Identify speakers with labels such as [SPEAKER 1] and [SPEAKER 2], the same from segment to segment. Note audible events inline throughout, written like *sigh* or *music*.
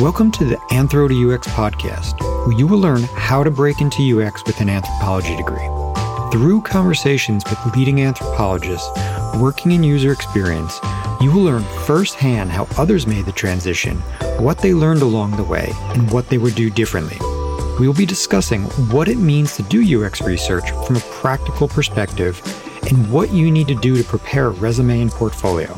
[SPEAKER 1] Welcome to the Anthro to UX podcast, where you will learn how to break into UX with an anthropology degree. Through conversations with leading anthropologists working in user experience, you will learn firsthand how others made the transition, what they learned along the way, and what they would do differently. We will be discussing what it means to do UX research from a practical perspective and what you need to do to prepare a resume and portfolio.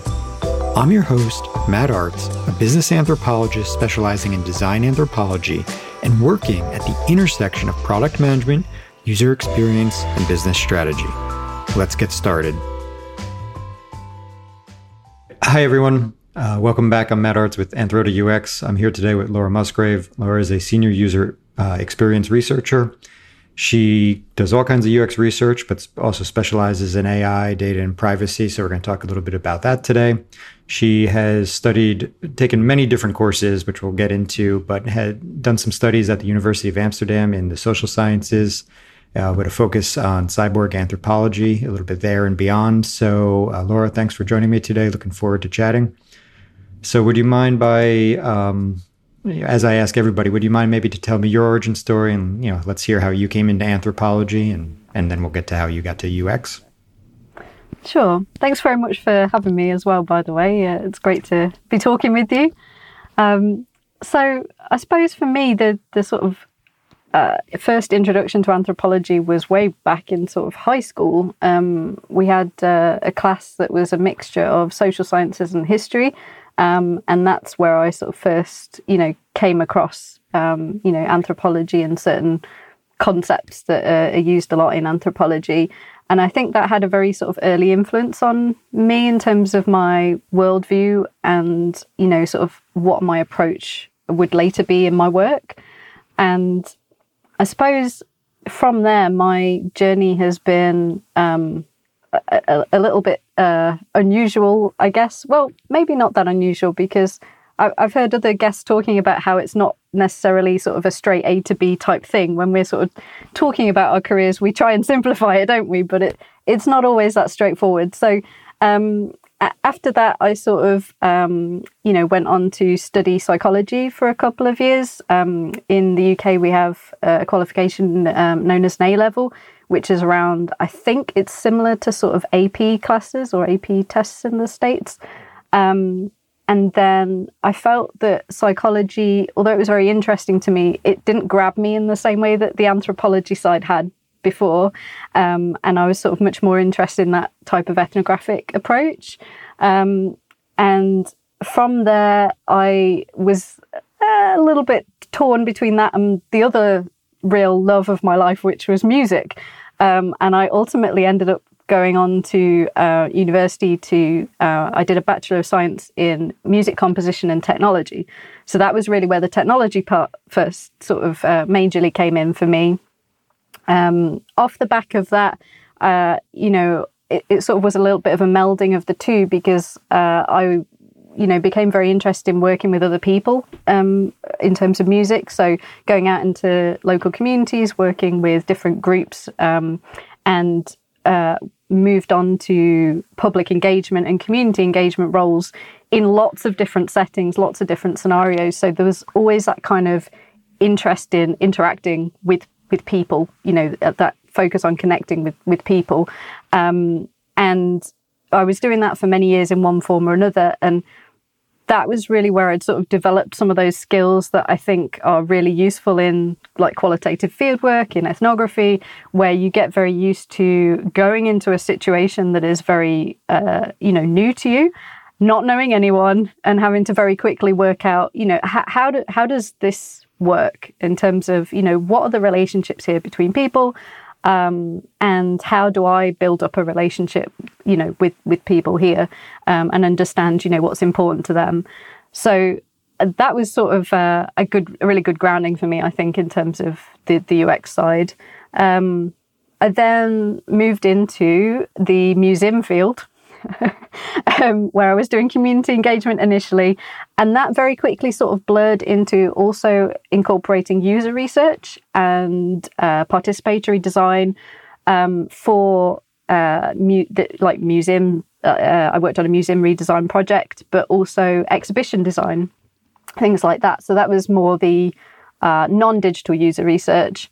[SPEAKER 1] I'm your host, Matt Artz, a business anthropologist specializing in design anthropology and working at the intersection of product management, user experience, and business strategy. Let's get started. Hi, everyone. Uh, welcome back. I'm Matt Artz with Anthro to UX. I'm here today with Laura Musgrave. Laura is a senior user uh, experience researcher she does all kinds of UX research, but also specializes in AI, data, and privacy. So we're going to talk a little bit about that today. She has studied, taken many different courses, which we'll get into, but had done some studies at the University of Amsterdam in the social sciences uh, with a focus on cyborg anthropology, a little bit there and beyond. So, uh, Laura, thanks for joining me today. Looking forward to chatting. So, would you mind by um, as I ask everybody, would you mind maybe to tell me your origin story and you know, let's hear how you came into anthropology and and then we'll get to how you got to UX.
[SPEAKER 2] Sure. Thanks very much for having me as well. By the way, uh, it's great to be talking with you. Um, so I suppose for me, the the sort of uh, first introduction to anthropology was way back in sort of high school. Um, we had uh, a class that was a mixture of social sciences and history, um, and that's where I sort of first, you know, came across, um, you know, anthropology and certain concepts that are used a lot in anthropology. And I think that had a very sort of early influence on me in terms of my worldview and, you know, sort of what my approach would later be in my work. And I suppose from there, my journey has been um, a, a, little bit uh, unusual, I guess. Well, maybe not that unusual because I, I've heard other guests talking about how it's not necessarily sort of a straight A to B type thing. When we're sort of talking about our careers, we try and *laughs* simplify it, don't we? But it it's not always that straightforward. So um, after that, I sort of, um, you know, went on to study psychology for a couple of years. Um, in the UK, we have a qualification um, known as A level, which is around, I think it's similar to sort of AP classes or AP tests in the States. Um, and then I felt that psychology, although it was very interesting to me, it didn't grab me in the same way that the anthropology side had before. Um, and I was sort of much more interested in that type of ethnographic approach. Um, and from there, I was a little bit torn between that and the other real love of my life, which was music. Um, and I ultimately ended up going on to uh, university to, uh, I did a Bachelor of Science in Music Composition and Technology. So that was really where the technology part first sort of uh, majorly came in for me. Um, off the back of that, uh, you know, it, it, sort of was a little bit of a melding of the two because uh, I you know became very interested in working with other people um, in terms of music. So going out into local communities working with different groups um, and uh, moved on to public engagement and community engagement roles in lots of different settings lots of different scenarios. So there was always that kind of interest in interacting with with people you know that focus on connecting with with people. Um, and I was doing that for many years in one form or another and that was really where I'd sort of developed some of those skills that I think are really useful in like qualitative fieldwork, in ethnography, where you get very used to going into a situation that is very, uh, you know, new to you, not knowing anyone, and having to very quickly work out, you know, how, how, do, how does this work in terms of, you know, what are the relationships here between people? Um, and how do I build up a relationship, you know, with with people here, um, and understand, you know, what's important to them. So uh, that was sort of uh, a good, a really good grounding for me, I think, in terms of the the UX side. Um, I then moved into the museum field. *laughs* um, where I was doing community engagement initially. And that very quickly sort of blurred into also incorporating user research and uh, participatory design um, for uh, mu- the, like museum. Uh, uh I worked on a museum redesign project, but also exhibition design. things like that. So that was more the uh, non digital user research.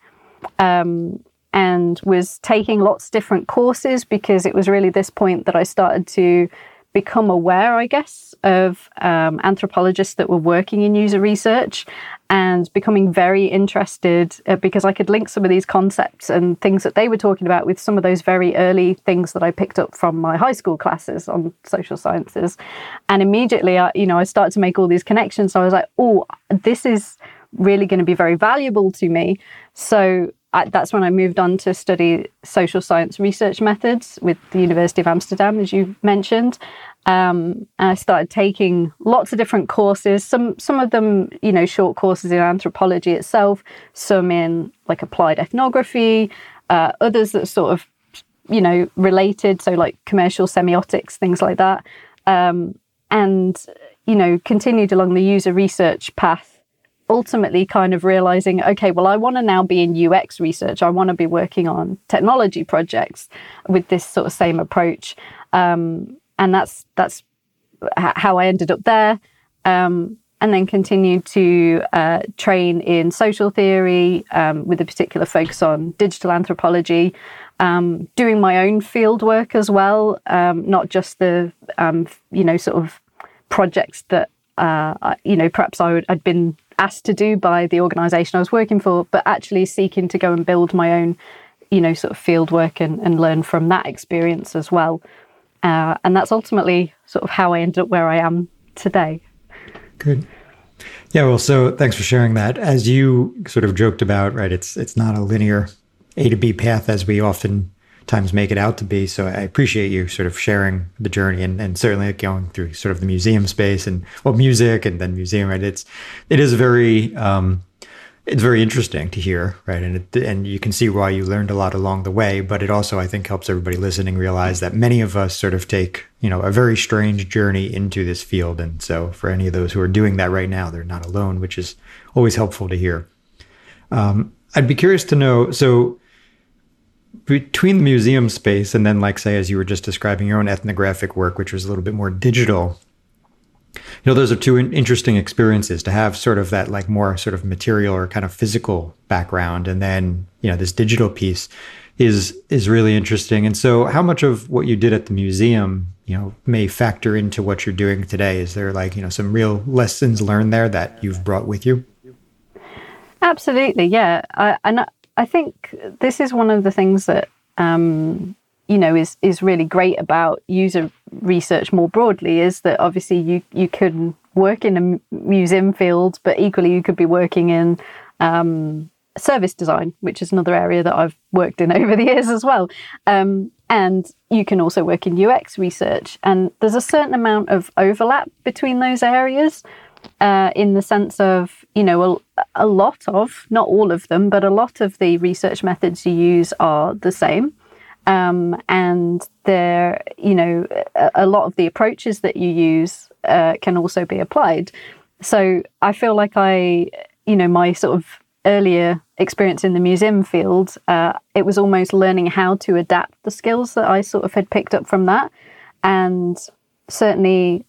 [SPEAKER 2] Um, and was taking lots of different courses because it was really this point that I started to become aware, I guess, of um, anthropologists that were working in user research and becoming very interested uh, because I could link some of these concepts and things that they were talking about with some of those very early things that I picked up from my high school classes on social sciences. And immediately, I, you know, I started to make all these connections. So I was like, oh, this is really going to be very valuable to me. So I, that's when I moved on to study social science research methods with the University of Amsterdam, as you mentioned. Um, and I started taking lots of different courses. Some some of them, you know, short courses in anthropology itself. Some in like applied ethnography. Uh, others that sort of, you know, related. So like commercial semiotics, things like that. Um, and you know, continued along the user research path ultimately kind of realizing, okay, well, I want to now be in UX research. I want to be working on technology projects with this sort of same approach. Um, and that's that's how I ended up there. Um, and then continued to uh, train in social theory um, with a particular focus on digital anthropology, um, doing my own field work as well, um, not just the um, you know sort of projects that uh, you know perhaps I would, I'd been asked to do by the organisation I was working for, but actually seeking to go and build my own, you know, sort of field work and, and learn from that experience as well. Uh, and that's ultimately sort of how I ended up where I am today.
[SPEAKER 1] Good. Yeah, well, so thanks for sharing that. As you sort of joked about, right? It's it's not a linear A to B path as we often times make it out to be. So I appreciate you sort of sharing the journey and, and certainly going through sort of the museum space and well, music and then museum, right? It's, it is very, um, it's very interesting to hear, right? And it, and you can see why you learned a lot along the way, but it also I think helps everybody listening realize that many of us sort of take, you know, a very strange journey into this field. And so for any of those who are doing that right now, they're not alone, which is always helpful to hear. Um, I'd be curious to know. So between the museum space and then like say as you were just describing your own ethnographic work which was a little bit more digital you know those are two interesting experiences to have sort of that like more sort of material or kind of physical background. And then you know this digital piece is is really interesting. And so how much of what you did at the museum you know may factor into what you're doing today? Is there like you know some real lessons learned there that you've brought with you?
[SPEAKER 2] Absolutely yeah. I, and I think this is one of the things that um, you know is is really great about user research more broadly is that obviously you you can work in a museum field, but equally you could be working in um, service design, which is another area that I've worked in *laughs* over the years as well. Um, and you can also work in UX research, and there's a certain amount of overlap between those areas uh, in the sense of, you know, a, a, lot of, not all of them, but a lot of the research methods you use are the same. Um, and there, you know, a, a, lot of the approaches that you use uh, can also be applied. So I feel like I, you know, my sort of earlier experience in the museum field, uh, it was almost learning how to adapt the skills that I sort of had picked up from that. And certainly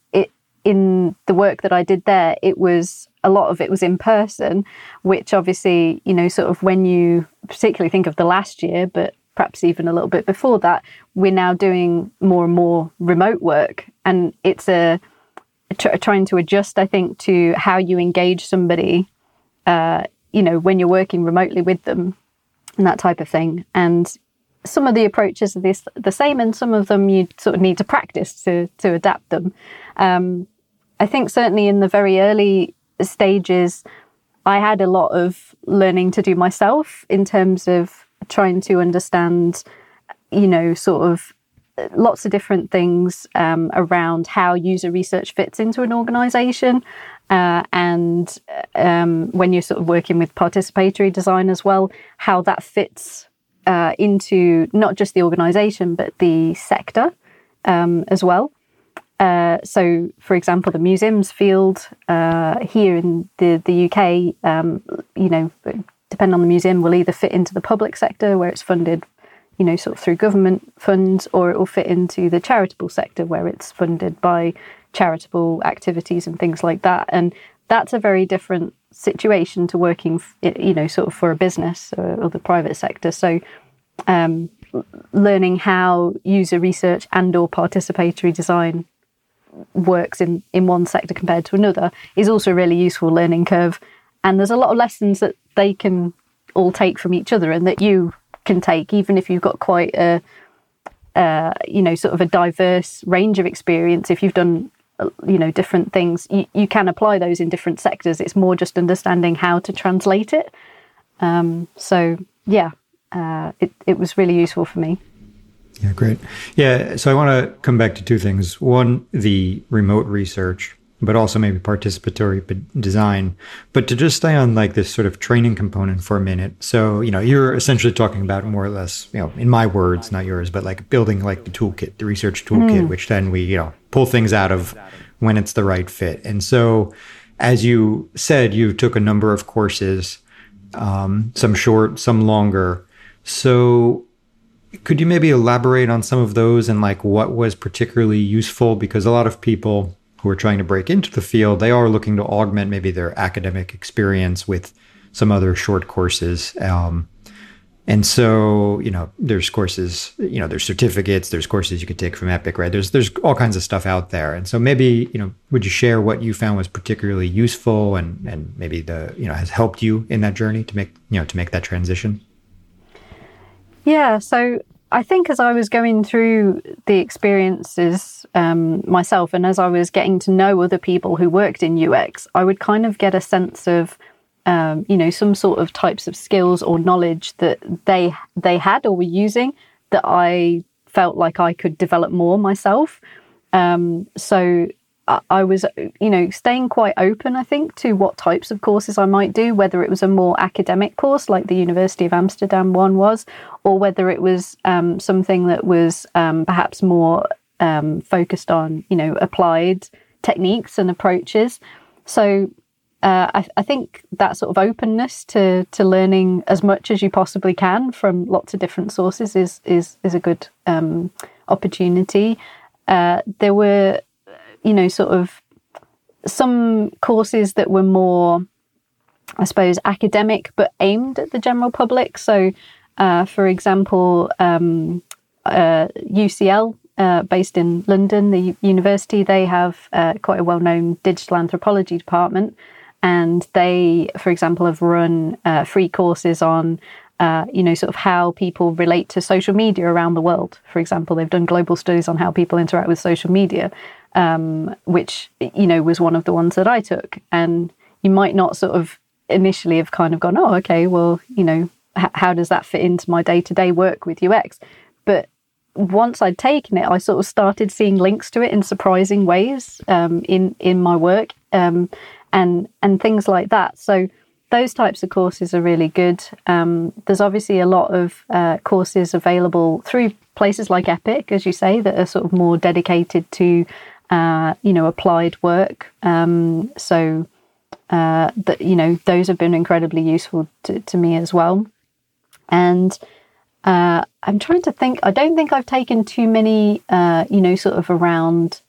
[SPEAKER 2] in the work that I did there, it was a lot of it was in person, which obviously, you know, sort of when you particularly think of the last year, but perhaps even a little bit before that, we're now doing more and more remote work. And it's a, a trying to adjust, I think, to how you engage somebody, uh, you know, when you're working remotely with them and that type of thing. And some of the approaches are this, the same, and some of them you sort of need to practice to to adapt them. Um, I think certainly in the very early stages, I had a lot of learning to do myself in terms of trying to understand, you know, sort of lots of different things um, around how user research fits into an organization. Uh, and um, when you're sort of working with participatory design as well, how that fits uh, into not just the organization, but the sector um, as well. Uh, so, for example, the museums field uh, here in the the UK, um, you know, depending on the museum, will either fit into the public sector where it's funded, you know, sort of through government funds, or it will fit into the charitable sector where it's funded by charitable activities and things like that. And that's a very different situation to working, you know, sort of for a business or, or the private sector. So, um, learning how user research and or participatory design works in, in one sector compared to another is also a really useful learning curve. And there's a lot of lessons that they can all take from each other and that you can take, even if you've got quite a, you know, sort of a diverse range of experience. If you've done, you know, different things, you, you can apply those in different sectors. It's more just understanding how to translate it. Um, so, yeah, uh, it, it was really useful for me.
[SPEAKER 1] Yeah, great. Yeah, so I want to come back to two things. One, the remote research, but also maybe participatory design. But to just stay on like this sort of training component for a minute. So, you know, you're essentially talking about more or less, you know, in my words, not yours, but like building like the toolkit, the research toolkit, mm. which then we, you know, pull things out of when it's the right fit. And so, as you said, you took a number of courses, um, some short, some longer. So, could you maybe elaborate on some of those and like what was particularly useful? Because a lot of people who are trying to break into the field, they are looking to augment maybe their academic experience with some other short courses. Um, and so, you know, there's courses, you know, there's certificates, there's courses you could take from Epic, right? There's there's all kinds of stuff out there. And so maybe, you know, would you share what you found was particularly useful and and maybe the, you know, has helped you in that journey to make, you know, to make that transition?
[SPEAKER 2] Yeah, so I think as I was going through the experiences um, myself and as I was getting to know other people who worked in UX, I would kind of get a sense of, um, you know, some sort of types of skills or knowledge that they they had or were using that I felt like I could develop more myself. Um, so I was, you know, staying quite open, I think, to what types of courses I might do, whether it was a more academic course like the University of Amsterdam one was, or whether it was um, something that was um, perhaps more um, focused on, you know, applied techniques and approaches. So uh, I, I, think that sort of openness to to learning as much as you possibly can from lots of different sources is is is a good um, opportunity. Uh, there were you know, sort of some courses that were more, I suppose, academic but aimed at the general public. So, uh, for example, um, uh, UCL, uh, based in London, the university, they have uh, quite a well known digital anthropology department. And they, for example, have run uh, free courses on uh, you know, sort of how people relate to social media around the world. For example, they've done global studies on how people interact with social media, um, which you know was one of the ones that I took. And you might not sort of initially have kind of gone, oh, okay, well, you know, h- how does that fit into my day to day work with UX? But once I'd taken it, I sort of started seeing links to it in surprising ways um, in in my work um, and and things like that. So those types of courses are really good. Um, there's obviously a lot of uh, courses available through places like Epic, as you say, that are sort of more dedicated to uh, you know, applied work. Um, so uh, that you know, those have been incredibly useful to, to me as well. And uh, I'm trying to think. I don't think I've taken too many, uh, you know, sort of around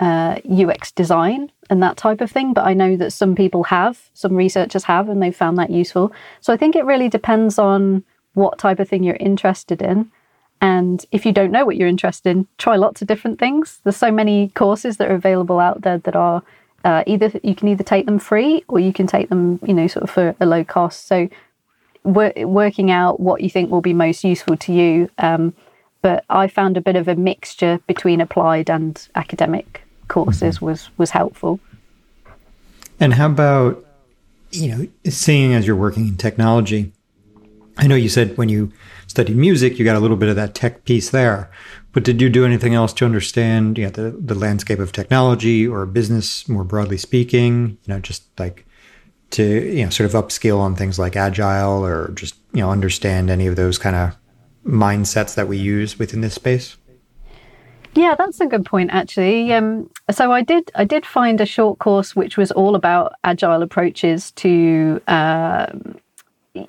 [SPEAKER 2] UX uh, design and that type of thing. But I know that some people have, some researchers have, and they've found that useful. So I think it really depends on what type of thing you're interested in. And if you don't know what you're interested in, try lots of different things. There's so many courses that are available out there that are uh, either you can either take them free or you can take them, you know, sort of for a low cost. So wor- working out what you think will be most useful to you. Um, but I found a bit of a mixture between applied and academic courses mm-hmm. was was helpful.
[SPEAKER 1] And how about you know, seeing as you're working in technology? I know you said when you studied music, you got a little bit of that tech piece there. But did you do anything else to understand you know, the, the landscape of technology or business more broadly speaking? You know, just like to, you know, sort of upskill on things like agile or just, you know, understand any of those kind of mindsets that we use within this space?
[SPEAKER 2] Yeah, that's a good point actually. Um, so I did I did find a short course which was all about agile approaches to uh,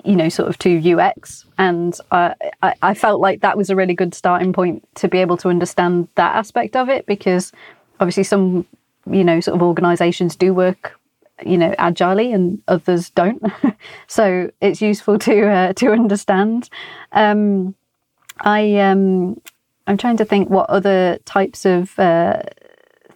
[SPEAKER 2] you know, sort of to UX. And I, I felt like that was a really good starting point to be able to understand that aspect of it because obviously some, you know, sort of organizations do work you know, agilely and others don't. *laughs* so it's useful to uh, to understand. Um, I um, I'm trying to think what other types of uh,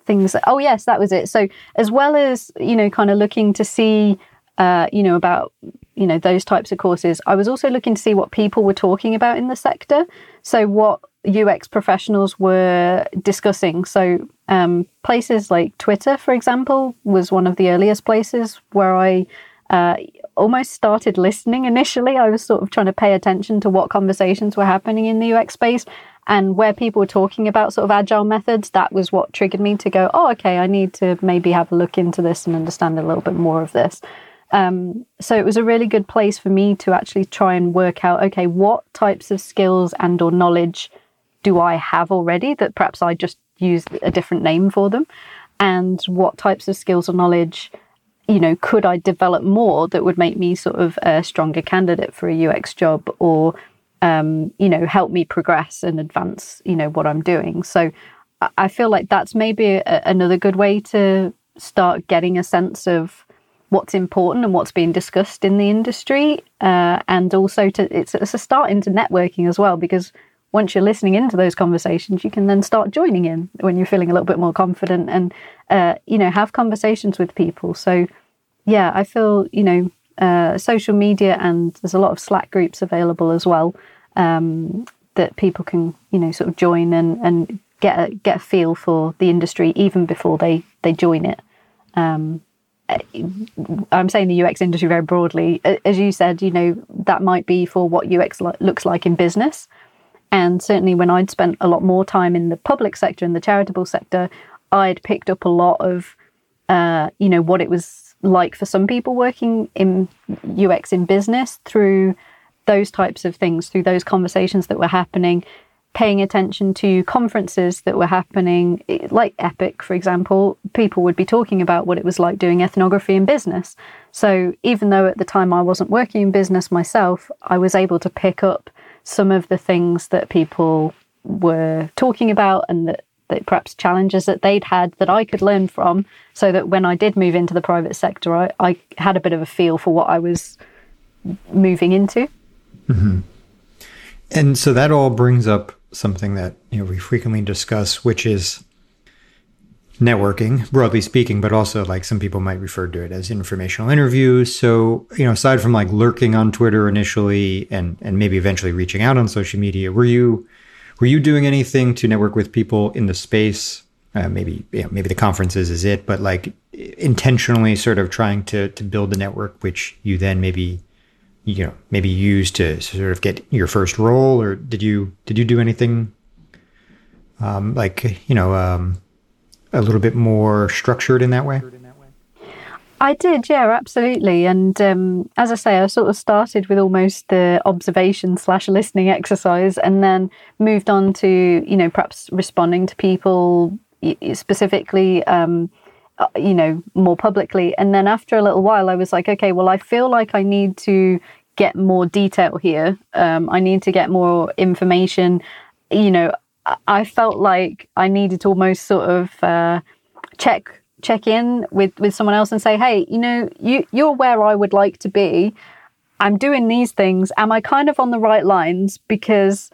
[SPEAKER 2] things. Oh yes, that was it. So as well as you know, kind of looking to see, uh, you know, about you know those types of courses, I was also looking to see what people were talking about in the sector. So what UX professionals were discussing. So um, places like Twitter, for example, was one of the earliest places where I. Uh, almost started listening initially. I was sort of trying to pay attention to what conversations were happening in the UX space and where people were talking about sort of agile methods. That was what triggered me to go, oh, okay, I need to maybe have a look into this and understand a little bit more of this. Um, so it was a really good place for me to actually try and work out, okay, what types of skills and or knowledge do I have already that perhaps I just use a different name for them, and what types of skills or knowledge you know, could I develop more that would make me sort of a stronger candidate for a UX job or, um, you know, help me progress and advance, you know, what I'm doing. So I feel like that's maybe a, another good way to start getting a sense of what's important and what's being discussed in the industry. Uh, and also to, it's, it's a start into networking as well, because once you're listening into those conversations, you can then start joining in when you're feeling a little bit more confident and, uh, you know, have conversations with people. So, yeah, I feel, you know, uh, social media and there's a lot of Slack groups available as well um, that people can, you know, sort of join and, and get a, get a feel for the industry even before they, they join it. Um, I'm saying the UX industry very broadly. As you said, you know, that might be for what UX lo- looks like in business. And certainly when I'd spent a lot more time in the public sector and the charitable sector, I'd picked up a lot of, uh, you know, what it was like for some people working in UX in business through those types of things, through those conversations that were happening, paying attention to conferences that were happening, like Epic, for example, people would be talking about what it was like doing ethnography in business. So even though at the time I wasn't working in business myself, I was able to pick up some of the things that people were talking about and that, that perhaps challenges that they'd had that I could learn from so that when I did move into the private sector, I, I had a bit of a feel for what I was moving into.
[SPEAKER 1] Mm-hmm. And so that all brings up something that you know we frequently discuss, which is networking, broadly speaking, but also like some people might refer to it as informational interviews. So, you know, aside from like lurking on Twitter initially and and maybe eventually reaching out on social media, were you were you doing anything to network with people in the space? Uh, maybe you know, maybe the conferences is it, but like intentionally sort of trying to to build a network which you then maybe you know maybe use to sort of get your first role or did you did you do anything um, like you know um, a little bit more structured in that way?
[SPEAKER 2] I did, yeah, absolutely. And um, as I say, I sort of started with almost the observation slash listening exercise, and then moved on to you know perhaps responding to people specifically, um, uh, you know, more publicly. And then after a little while, I was like, okay, well, I feel like I need to get more detail here. Um, I need to get more information. You know, I felt like I needed to almost sort of uh, check check in with with someone else and say, hey, you know, you you're where I would like to be. I'm doing these things. Am I kind of on the right lines? Because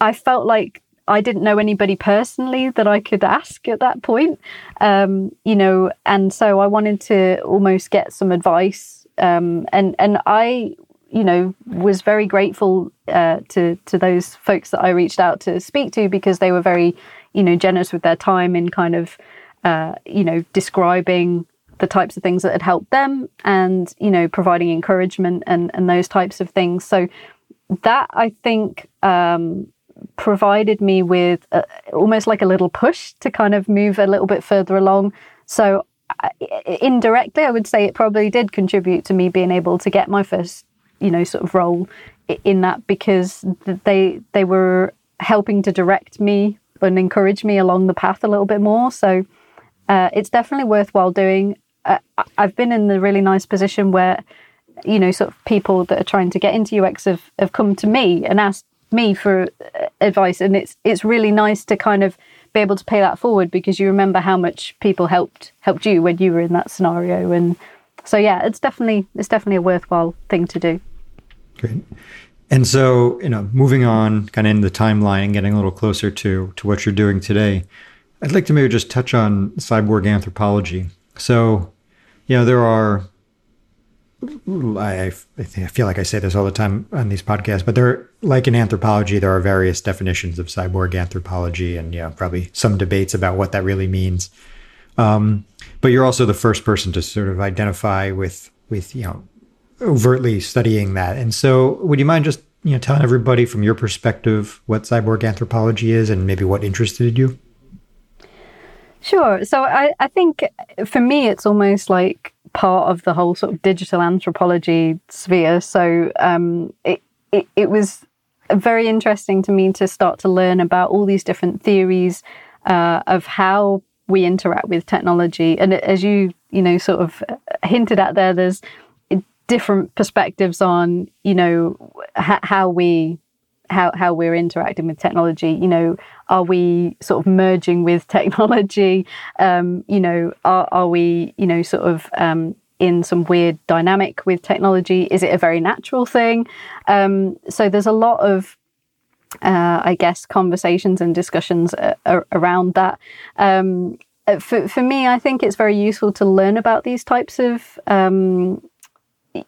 [SPEAKER 2] I felt like I didn't know anybody personally that I could ask at that point. Um, you know, and so I wanted to almost get some advice. Um, and and I you know, was very grateful uh, to to those folks that I reached out to speak to because they were very, you know, generous with their time in kind of, uh, you know, describing the types of things that had helped them and you know providing encouragement and and those types of things. So that I think um, provided me with a, almost like a little push to kind of move a little bit further along. So uh, indirectly, I would say it probably did contribute to me being able to get my first you know sort of role in that because they they were helping to direct me and encourage me along the path a little bit more. So uh, it's definitely worthwhile doing. Uh, I've been in the really nice position where you know sort of people that are trying to get into UX have, have come to me and asked me for uh, advice, and it's it's really nice to kind of be able to pay that forward because you remember how much people helped helped you when you were in that scenario and so yeah, it's definitely it's definitely a worthwhile thing to do.
[SPEAKER 1] Great. And so, you know, moving on kind of in the timeline getting a little closer to to what you're doing today, I'd like to maybe just touch on cyborg anthropology. So, you know, there are I, I feel like I say this all the time on these podcasts, but there, like in anthropology, there are various definitions of cyborg anthropology, and yeah, probably some debates about what that really means. Um, but you're also the first person to sort of identify with with you know overtly studying that. And so, would you mind just you know telling everybody from your perspective what cyborg anthropology is and maybe what interested you?
[SPEAKER 2] Sure. So I, I think for me, it's almost like part of the whole sort of digital anthropology sphere. So um, it, it, it was very interesting to me to start to learn about all these different theories uh, of how we interact with technology. And as you you know sort of hinted at there, there's different perspectives on you know how we how how we're interacting with technology. You know, are we sort of merging with *laughs* technology? Um, you know, are are we you know sort of um, in some weird dynamic with technology? Is it a very natural thing? Um, so there's a lot of uh, I guess conversations and discussions uh, around that. Um, for, for me, I think it's very useful to learn about these types of, um,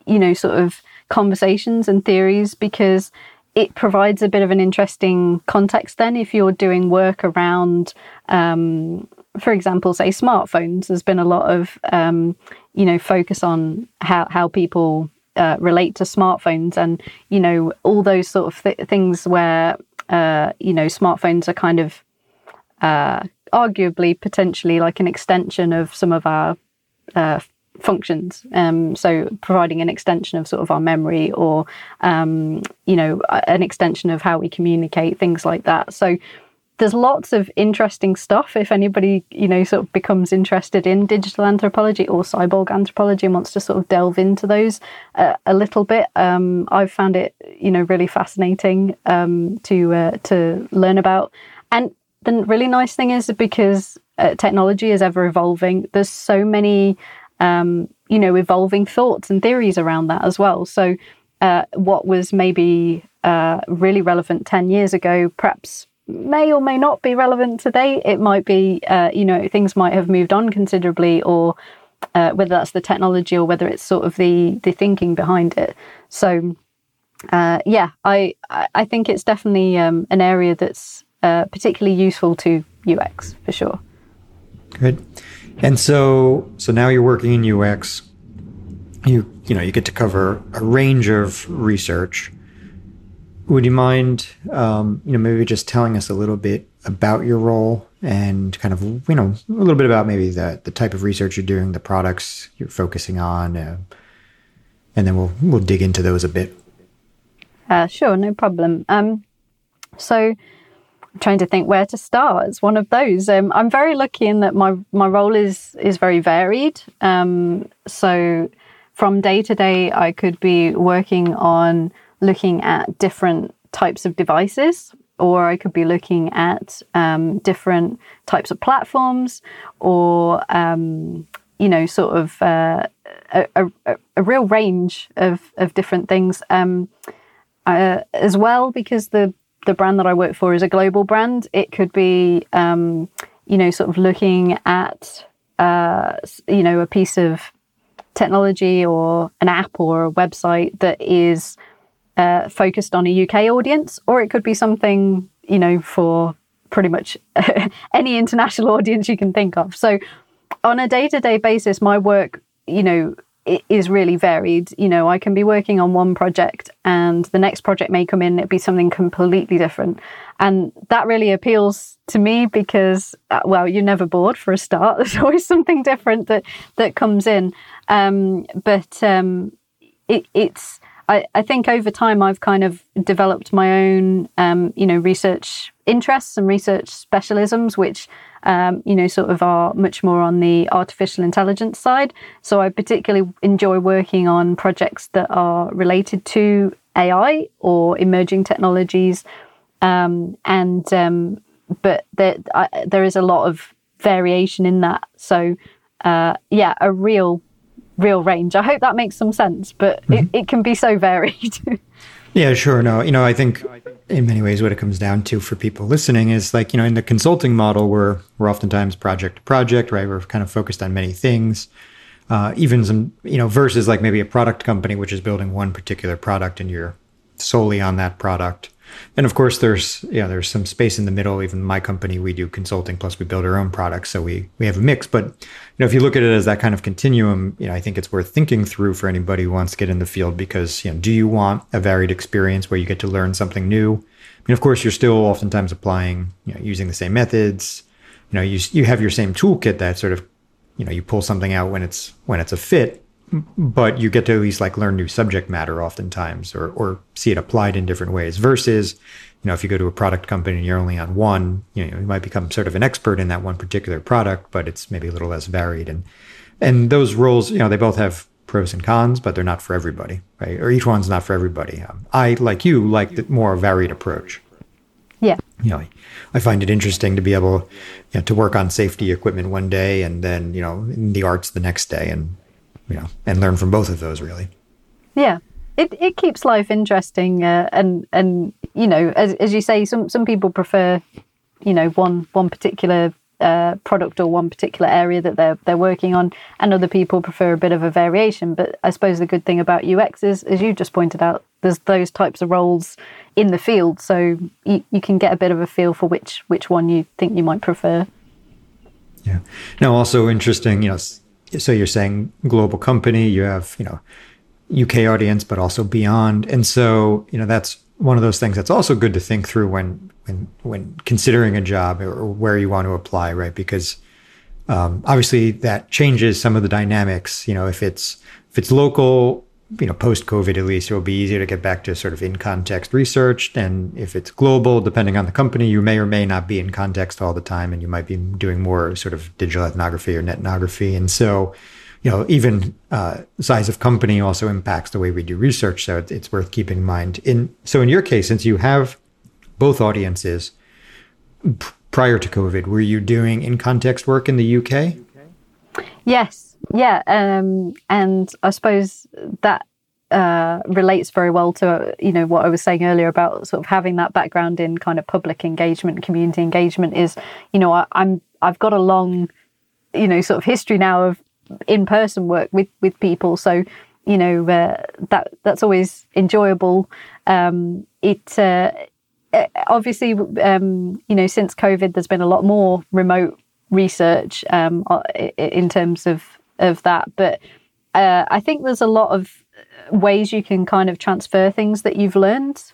[SPEAKER 2] you know, sort of conversations and theories because it provides a bit of an interesting context then if you're doing work around um, for example say smartphones. There's been a lot of um, you know focus on how, how people uh, relate to smartphones and you know all those sort of th- things where uh, you know smartphones are kind of uh, arguably potentially like an extension of some of our uh, functions. Um, so providing an extension of sort of our memory or, um, you know, an extension of how we communicate, things like that. So there's lots of interesting stuff. If anybody, you know, sort of becomes interested in digital anthropology or cyborg anthropology and wants to sort of delve into those uh, a little bit, um, I've found it, you know, really fascinating um, to uh, to learn about. And the really nice thing is because uh, technology is ever evolving. There's so many um, you know, evolving thoughts and theories around that as well. So, uh, what was maybe uh, really relevant 10 years ago, perhaps may or may not be relevant today. It might be, uh, you know, things might have moved on considerably, or uh, whether that's the technology or whether it's sort of the the thinking behind it. So, uh, yeah, I I think it's definitely um, an area that's uh, particularly useful to UX for sure.
[SPEAKER 1] Good. And so, so now you're working in UX. You, you know, you get to cover a range of research. Would you mind, um, you know, maybe just telling us a little bit about your role and kind of, you know, a little bit about maybe the the type of research you're doing, the products you're focusing on, uh, and then we'll we'll dig into those a bit.
[SPEAKER 2] Uh, sure, no problem. Um, so trying to think where to start. It's one of those. Um, I'm very lucky in that my my role is is very varied. Um, so from day to day, I could be working on looking at different types of devices, or I could be looking at um, different types of platforms, or um, you know, sort of uh, a, a, a, real range of of different things. Um, uh, as well, because the the brand that I work for is a global brand. It could be, um, you know, sort of looking at, uh, you know, a piece of technology or an app or a website that is uh, focused on a UK audience, or it could be something, you know, for pretty much *laughs* any international *laughs* audience you can think of. So, on a day to day basis, my work, you know, is really varied. You know, I can be working on one project and the next project may come in, it'd be something completely different. And that really appeals to me because, uh, well, you're never bored for a start. *laughs* There's always something different that, that comes in. Um, but um, it, it's, I, I think over time I've kind of developed my own, um, you know, research interests and research specialisms, which um, you know, sort of are much more on the artificial intelligence side. So I particularly enjoy working on projects that are related to AI or emerging technologies. Um, and um, but there, I, there is a lot of variation in that. So uh, yeah, a real real range. I hope that makes some sense, but mm-hmm. it, it can be so varied. *laughs*
[SPEAKER 1] yeah, sure. No, you know, I think in many ways what it comes down to for people listening is like, you know, in the consulting model, we're, we're oftentimes project to project, right? We're kind of focused on many things. Uh, even some, you know, versus like maybe a product company, which is building one particular product and you're solely on that product. And of course, there's yeah, there's some space in the middle. Even my company, we do consulting plus we build our own products, so we we have a mix. But you know, if you look at it as that kind of continuum, you know, I think it's worth thinking through for anybody who wants to get in the field because you know, do you want a varied experience where you get to learn something new? I mean, of course, you're still oftentimes applying, you know, using the same methods. You know, you you have your same toolkit that sort of, you know, you pull something out when it's when it's a fit but you get to at least like learn new subject matter oftentimes or, or see it applied in different ways versus you know if you go to a product company and you're only on one you know you might become sort of an expert in that one particular product but it's maybe a little less varied. And and those roles you know they both have pros and cons but they're not for everybody right? Or each one's not for everybody. Um, i like you like the more varied approach.
[SPEAKER 2] Yeah.
[SPEAKER 1] You know i find it interesting to be able you know, to work on safety equipment one day and then you know in the arts the next day and you know, and learn from both of those really.
[SPEAKER 2] Yeah. It, it keeps life interesting uh, and and you know as, as you say some some people prefer you know one one particular uh, product or one particular area that they're they're working on, and other people prefer a bit of a variation. But I suppose the good thing about UX is, as you just pointed out, there's those types of roles in the field, so you, you can get a bit of a feel for which which one you think you might prefer.
[SPEAKER 1] Yeah. Now, also interesting, you know, so you're saying global company, you have, you know, UK audience, but also beyond. And so, you know, that's one of those things that's also good to think through when when when considering a job or where you want to apply, right? Because um, obviously that changes some of the dynamics. You know, if it's if it's local, you know, post COVID at least, it will be easier to get back to sort of in context research. And if it's global, depending on the company, you may or may not be in context all the time, and you might be doing more sort of digital ethnography or netnography. And so, you know, even uh, size of company also impacts the way we do research. So it's worth keeping in mind. In so in your case, since you have both audiences prior to COVID, were you doing in context work in the UK?
[SPEAKER 2] Yes, yeah, um, and I suppose that uh, relates very well to you know what I was saying earlier about sort of having that background in kind of public engagement, community engagement. Is you know I, I'm I've got a long you know sort of history now of in person work with with people, so you know uh, that that's always enjoyable. Um, it uh, obviously um, you know since COVID, there's been a lot more remote research um, in terms of of that. But uh, I think there's a lot of ways you can kind of transfer things that you've learned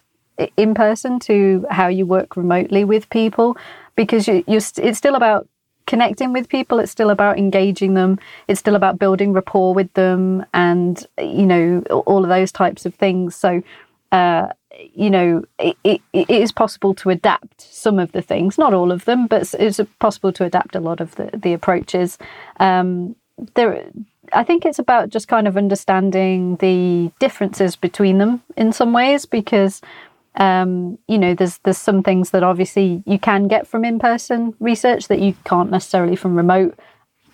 [SPEAKER 2] in person to how you work remotely with people because you, are st- it's still about connecting with people it's still about engaging them it's still about building rapport with them and you know all of those types of things so uh, you know it, it, it is possible to adapt some of the things not all of them but it's possible to adapt a lot of the, the approaches um, there I think it's about just kind of understanding the differences between them in some ways because um, you know there's there's some things that obviously you can get from in-person research that you can't necessarily from remote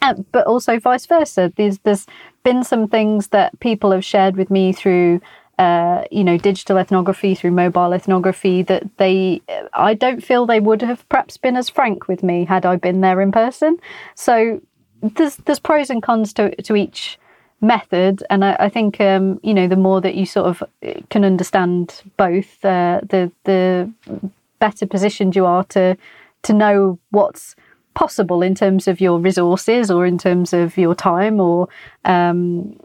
[SPEAKER 2] uh, but also vice versa. There's there's been some things that people have shared with me through uh, you know digital ethnography through mobile ethnography that they I don't feel they would have perhaps been as frank with me had I been there in person. So there's there's pros and cons to to each method, and I, I think um, you know the more that you sort of uh, can understand both, uh, the the better positioned you are to to know what's possible in terms of your resources or in terms of your time or um,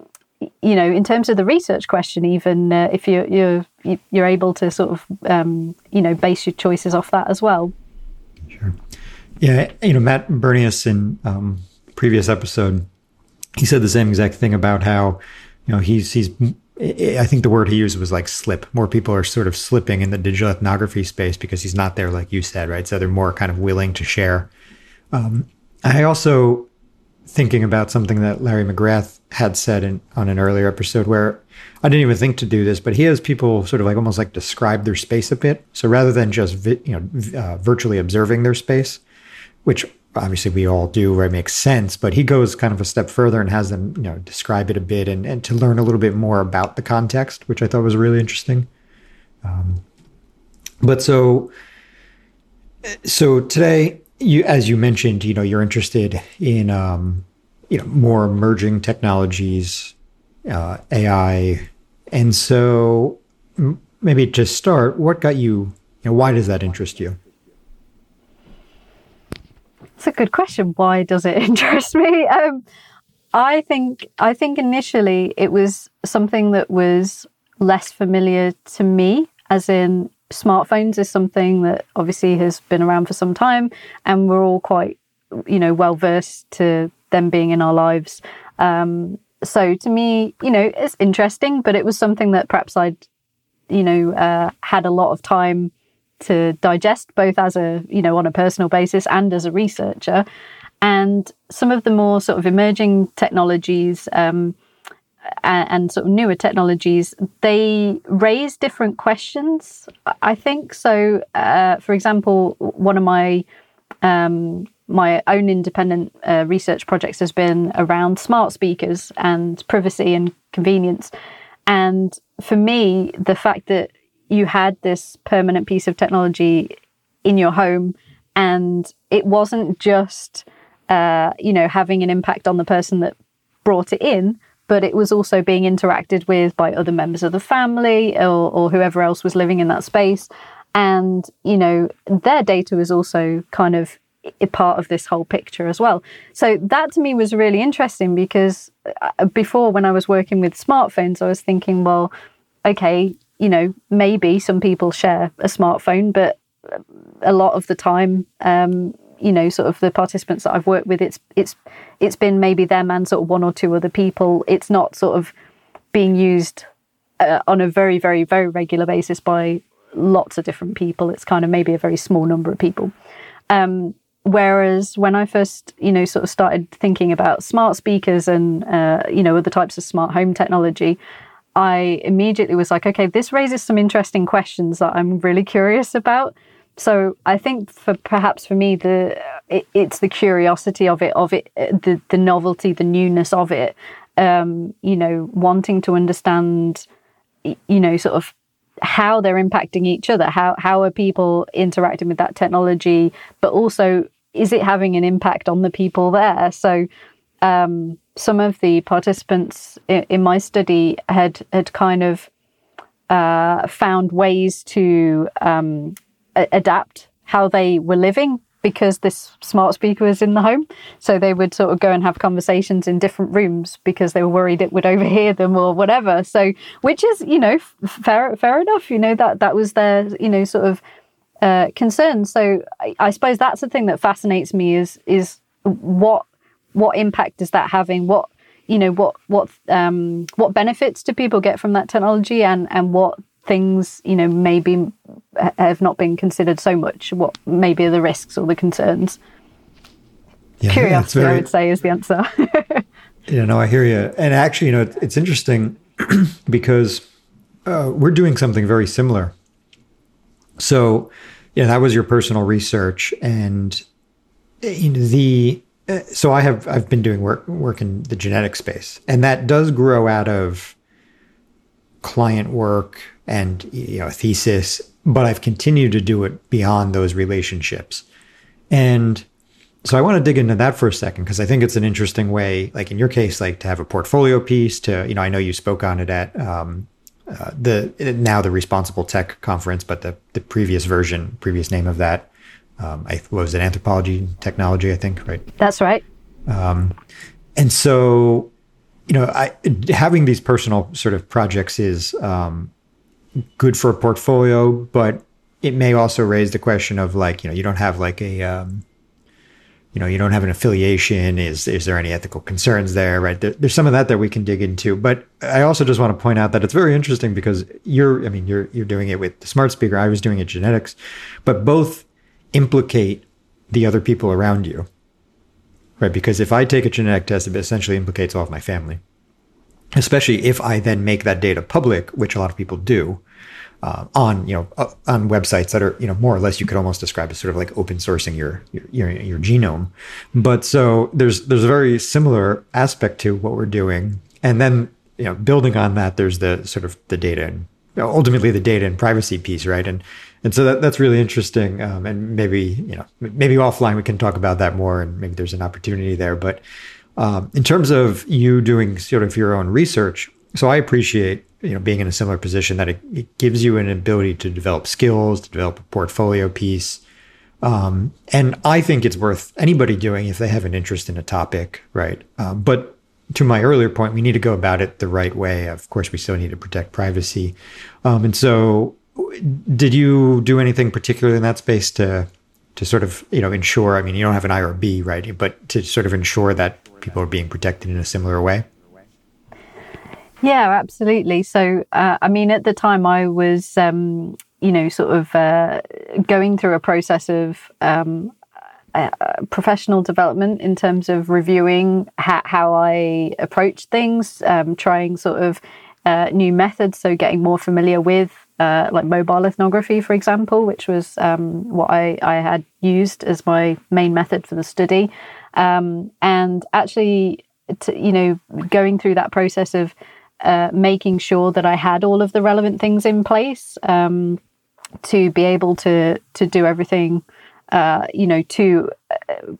[SPEAKER 2] you know in terms of the research question even uh, if you're you're you're able to sort of um, you know base your choices off that as well.
[SPEAKER 1] Sure. Yeah you know matt bernius in um, previous episode, he said the same exact thing about how, you know, he's he's I think the word he used was like slip. More people are sort of slipping in the digital ethnography space because he's not there, like you said, right? So they're more kind of willing to share. Um, I also thinking about something that Larry McGrath had said in, on an earlier episode where I didn't even think to do this, but he has people sort of like almost like describe their space a bit. So rather than just vi- you know uh, virtually observing their space, which obviously we all do where it makes sense, but he goes kind of a step further and has them, you know, describe it a bit and, and to learn a little bit more about the context, which I thought was really interesting. Um, but so, so today, you as you mentioned, you know, you're interested in, um, you know, more emerging technologies, uh, AI, and so maybe to start, what got you, you know, why does that interest you?
[SPEAKER 2] It's a good question. Why does it *laughs* interest me? Um, I think I think initially it was something that was less familiar to me, as in smartphones is something that obviously has been around for some time, and we're all quite, you know, well versed to them being in our lives. Um, so to me, you know, it's interesting, but it was something that perhaps I'd, you know, uh, had a lot of time to digest both as a you know on a personal basis and as a researcher. And some of the more sort of emerging technologies um, and, and, sort of newer technologies they raise different questions i think. So uh, for example one of my um, my own independent uh, research projects has been around smart speakers and privacy and convenience. And for me the fact that you had this permanent piece of technology in your home and it wasn't just uh, you know having an impact on the person that brought it in but it was also being interacted with by other members of the family or, or whoever else was living in that space. And you know their data was also kind of a part of this whole picture as well. So that to me was really interesting because uh, before when i was working with smartphones i was thinking well okay you know, maybe some people share a smartphone, but a lot of the time, um, you know, sort of the participants that I've worked with, it's it's it's been maybe them and sort of one or two other people. It's not sort of being used uh, on a very, very, very regular basis by lots of different people. It's kind of maybe a very small number of people. Um, whereas when I first, you know, sort of started thinking about smart speakers and uh, you know other types of smart home technology, I immediately was like, okay, this raises some interesting questions that I'm really curious about. So I think for perhaps for me, the it, it's the curiosity of it, of it, the the novelty, the newness of it. Um, you know, wanting to understand, you know, sort of how they're impacting each other. How how are people interacting with that technology? But also, is it having an impact on the people there? So um, some of the participants in, in, my study had had kind of uh, found ways to um, a- adapt how they were living because this smart speaker was in the home. So they would sort of go and have conversations in different rooms because they were worried it would *laughs* overhear them or whatever. So, which is, you know, fair, fair enough. You know, that, that was their, you know, sort of uh, concern. So I, I suppose that's the thing that fascinates me is, is what what impact is that having? What you know, what what um, what benefits do people get from that technology, and and what things you know maybe have not been considered so much? What maybe are the risks or the concerns? Yeah, Curiosity, very, I would say, is the answer. *laughs*
[SPEAKER 1] you know, I hear you, and actually, you know, it's interesting *clears throat* because uh, we're doing something very similar. So, yeah, that was your personal research, and you know, the so I have I've been doing work work in the genetic space, and that does grow out of client work and you know thesis, but I've continued to do it beyond those relationships, and so I want to dig into that for a second because I think it's an interesting way, like in your case, like to have a portfolio piece. To you know, I know you spoke on it at um, uh, the now the Responsible Tech conference, but the the previous version, previous name of that um, I was it anthropology technology, I think, right?
[SPEAKER 2] That's right.
[SPEAKER 1] Um, and so, you know, I, having these personal sort of projects is um, good for a portfolio, but it may also raise the question of like, you know, you don't have like a, um, you know, you don't have an affiliation. Is is there any ethical concerns there? Right? There, there's some of that that we can dig into. But I also just want to point out that it's very interesting because you're, I mean, you're you're doing it with the smart speaker. I was doing it genetics, but both implicate the other people around you. Right? Because if I take a genetic test, it essentially implicates all of my family. Especially if I then make that data public, which a lot of people do. uh, on you know uh, on websites that are you know more or less you could almost describe as sort of like open sourcing your your your, your genome. But so there's there's a very similar aspect to what we're doing, and then you know building on that, there's the sort of the data and ultimately the data and privacy piece, right? And and so that, that's really interesting. Um, and maybe you know maybe offline we can talk about that more, and maybe there's an opportunity there. But um, in terms of you doing sort of your own research, so I appreciate you know being in a similar position that it, it gives you an ability to develop skills, to develop a portfolio piece. Um, and I think it's worth anybody doing if they have an interest in a topic, right? Um, but to my earlier point, we need to go about it the right way. Of course, we still need to protect privacy. Um, and so, did you do anything particular in that space to to sort of you know ensure? I mean, you don't have an IRB, right? But to sort of ensure that people are being protected in a similar way.
[SPEAKER 2] Yeah, absolutely. So, uh, I mean, at the time, I was, um, you know, sort of uh, going through a process of um, uh, professional development in terms of reviewing ha- how I approach things, um, trying sort of uh, new methods. So, getting more familiar with uh, like mobile ethnography, for example, which was um, what I, I had used as my main method for the study. Um, and actually, to, you know, going through that process of uh, making sure that I had all of the relevant things in place um, to be able to to do everything, uh, you know, to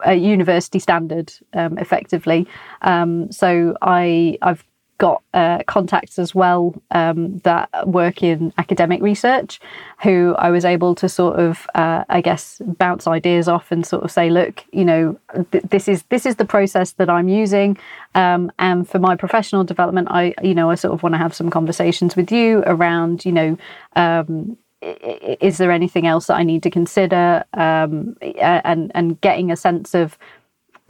[SPEAKER 2] a university standard um, effectively. Um, so I I've got uh, contacts as well um, that work in academic research, who I was able to sort of, uh, I guess, bounce ideas off and sort of say, look, you know, th- this is this is the process that I'm using, um, and for my professional development, I, you know, I sort of want to have some conversations with you around, you know. Um, is there anything else that I need to consider, um, and and getting a sense of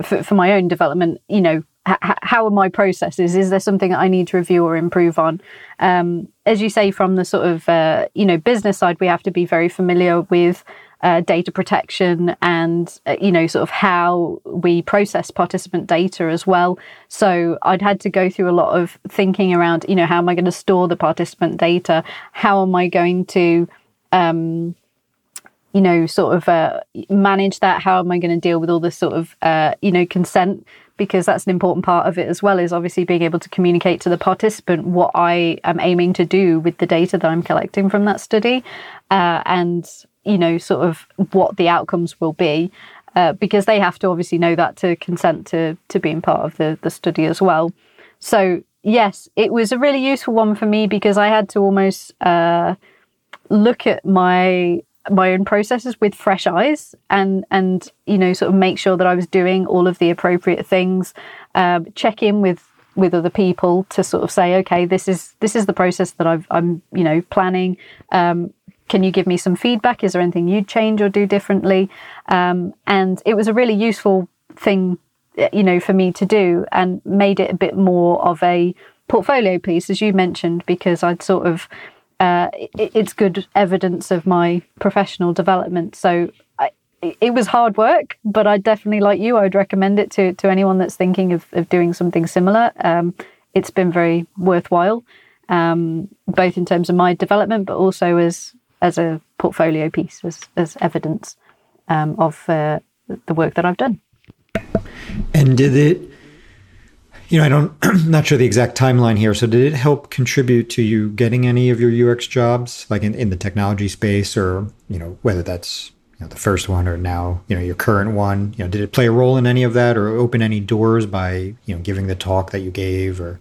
[SPEAKER 2] for, for my own development, you know, how are my processes? Is there something that I need to review or improve on? Um, as you say, from the sort of uh, you know business side, we have to be very familiar with uh, data protection and uh, you know sort of how we process participant data as well. So I'd had to go through a lot of thinking around you know how am I going to store the participant data? How am I going to um, you know, sort of uh, manage that? How am I going to deal with all this sort of, uh, you know, consent? Because that's an important part of it as well, is obviously being able to communicate to the participant what I am aiming to do with the data that I'm collecting from that study, uh, and you know, sort of what the outcomes will be. Uh, because they have to obviously know that to consent to to being part of the the study as well. So yes, it was a really useful one for me because I had to almost uh, look at my my own processes with fresh eyes and and you know sort of make sure that I was doing all of the appropriate things um, check in with with other people to sort of say okay this is this is the process that I've, I'm you know planning. Um, can you give me some feedback? Is there anything you'd change or do differently? Um, and it was a really useful thing you know for me to do and made it a bit more of a portfolio piece as you mentioned because I'd sort of uh, it, it's good evidence of my professional development. So I, it was hard work, but I definitely, like you, I would recommend it to to anyone that's thinking of, of doing something similar. Um, it's been very worthwhile, um, both in terms of my development, but also as as a portfolio piece, as as evidence um, of uh, the work that I've done.
[SPEAKER 1] And did it you know, I don't, *clears throat* not sure the exact timeline here. So, did it help contribute to you getting any of your UX jobs, like in, in the technology space, or you know, whether that's you know, the first one or now you know your current one? You know, did it play a role in any of that, or open any doors by you know giving the talk that you gave, or?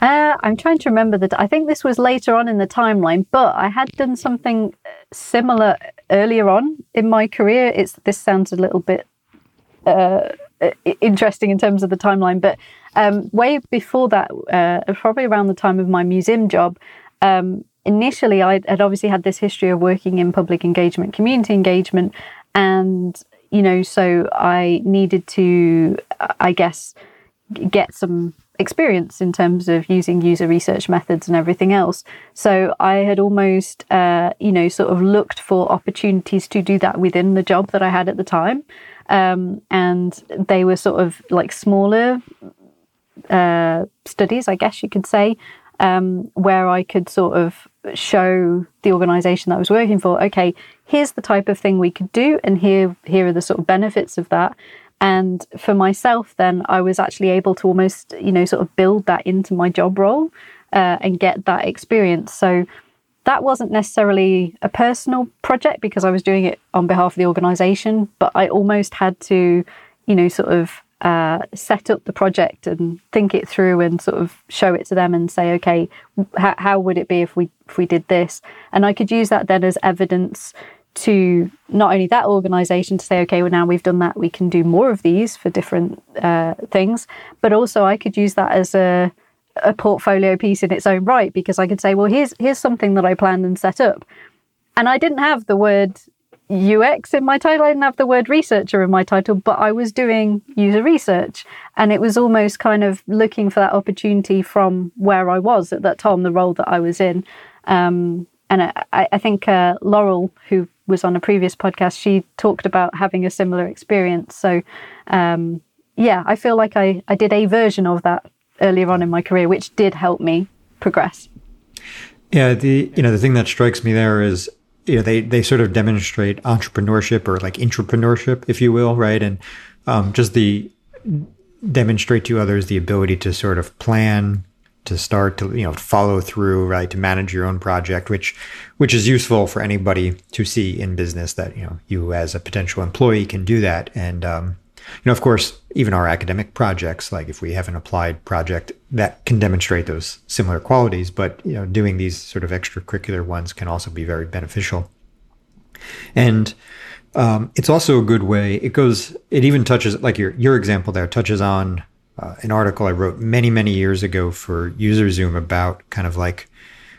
[SPEAKER 2] Uh, I'm trying to remember that. I think this was later on in the timeline, but I had done something similar earlier on in my career. It's this sounds a little bit uh, interesting in terms of the timeline. But um, way before that, uh, probably around the time of my museum job, um, initially I had obviously had this history of working in public engagement, community engagement, and you know, so I needed to, I guess, get some experience in terms of using user research methods and everything else. So I had almost, uh, you know, sort of looked for opportunities to do that within the job that I had at the time. Um, and they were sort of like smaller uh, studies, I guess you could say, um, where I could sort of show the organization that I was working for, okay, here's the type of thing we could do, and here here are the sort of benefits of that. And for myself, then I was actually able to almost, you know, sort of build that into my job role uh, and get that experience. So that wasn't necessarily a personal project because I was doing it on behalf of the organization, but I almost had to, you know, sort of uh, set up the project and think it through and sort of show it to them and say, okay, h- how would it be if we if we did this? And I could use that then as evidence to not only that organization to say, okay, well now we've done that, we can do more of these for different uh, things, but also I could use that as a a portfolio piece in its own right because I could say, well, here's here's something that I planned and set up, and I didn't have the word UX in my title. I didn't have the word researcher in my title, but I was doing user research, and it was almost kind of looking for that opportunity from where I was at that time, the role that I was in. Um, and I, I think uh, Laurel, who was on a previous podcast, she talked about having a similar experience. So, um, yeah, I feel like I, I did a version of that earlier on in my career, which did help me progress.
[SPEAKER 1] Yeah, the you know the thing that strikes me there is you know they they sort of demonstrate entrepreneurship or like entrepreneurship, if you will, right? And um, just the demonstrate to others the ability to sort of plan to start to you know follow through right to manage your own project which which is useful for anybody to see in business that you know you as a potential employee can do that and um, know, of course, even our academic projects, like if we have an applied project that can demonstrate those similar qualities, but you know, doing these sort of extracurricular ones can also be very beneficial. And um, it's also a good way. It goes. It even touches like your your example there touches on uh, an article I wrote many many years ago for UserZoom about kind of like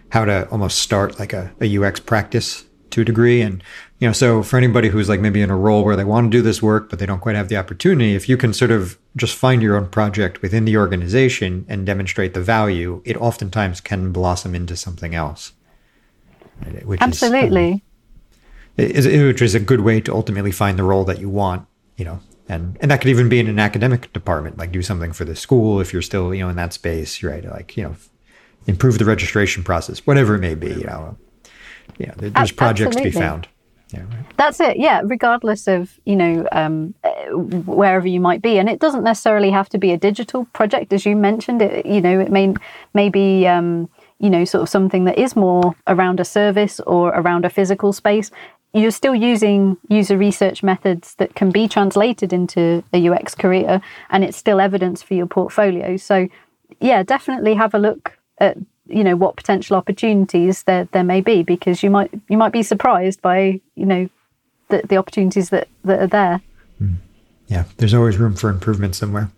[SPEAKER 1] how to almost start like a, a UX practice to a degree. And, you know, so for anybody who's like maybe in a role where they want to do this work, but they don't quite have the opportunity, if you can sort of just find your own project within the organization and demonstrate the value, it oftentimes can blossom into something else.
[SPEAKER 2] Which Absolutely.
[SPEAKER 1] Is, um, which is a good way to ultimately find the role that you want, you know, and and that could even be in an academic department, like do something for the school if you're still, you know, in that space, right? Like, you know, improve the registration process, whatever it may be, you know yeah, there's projects Absolutely. to be found. Right.
[SPEAKER 2] That's it. Yeah, regardless of you know um, wherever you might be, and it doesn't necessarily have to be a digital project, as you mentioned. It you know it may may be um, you know sort of something that is more around a service or around a physical space. You're still using user research methods that can be translated into a UX career, and it's still evidence for your portfolio. So, yeah, definitely have a look at you know what potential opportunities there there may be because you might you might be surprised by you know the, the opportunities that that are there.
[SPEAKER 1] Mm. yeah there's always room for improvement somewhere.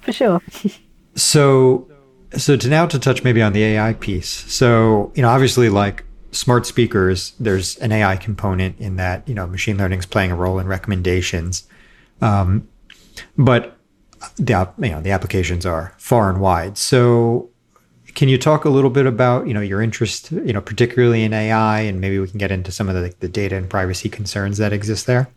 [SPEAKER 2] For sure. *laughs*
[SPEAKER 1] So so to now to touch maybe on the ai piece. So you know obviously like smart speakers there's an ai component in that you know machine learning is playing a role in recommendations. Um, but the you know the applications are far and wide. So can you talk a little bit about you know your interest, you know, particularly in AI, and maybe we can get into some of the, the data and privacy concerns that exist there?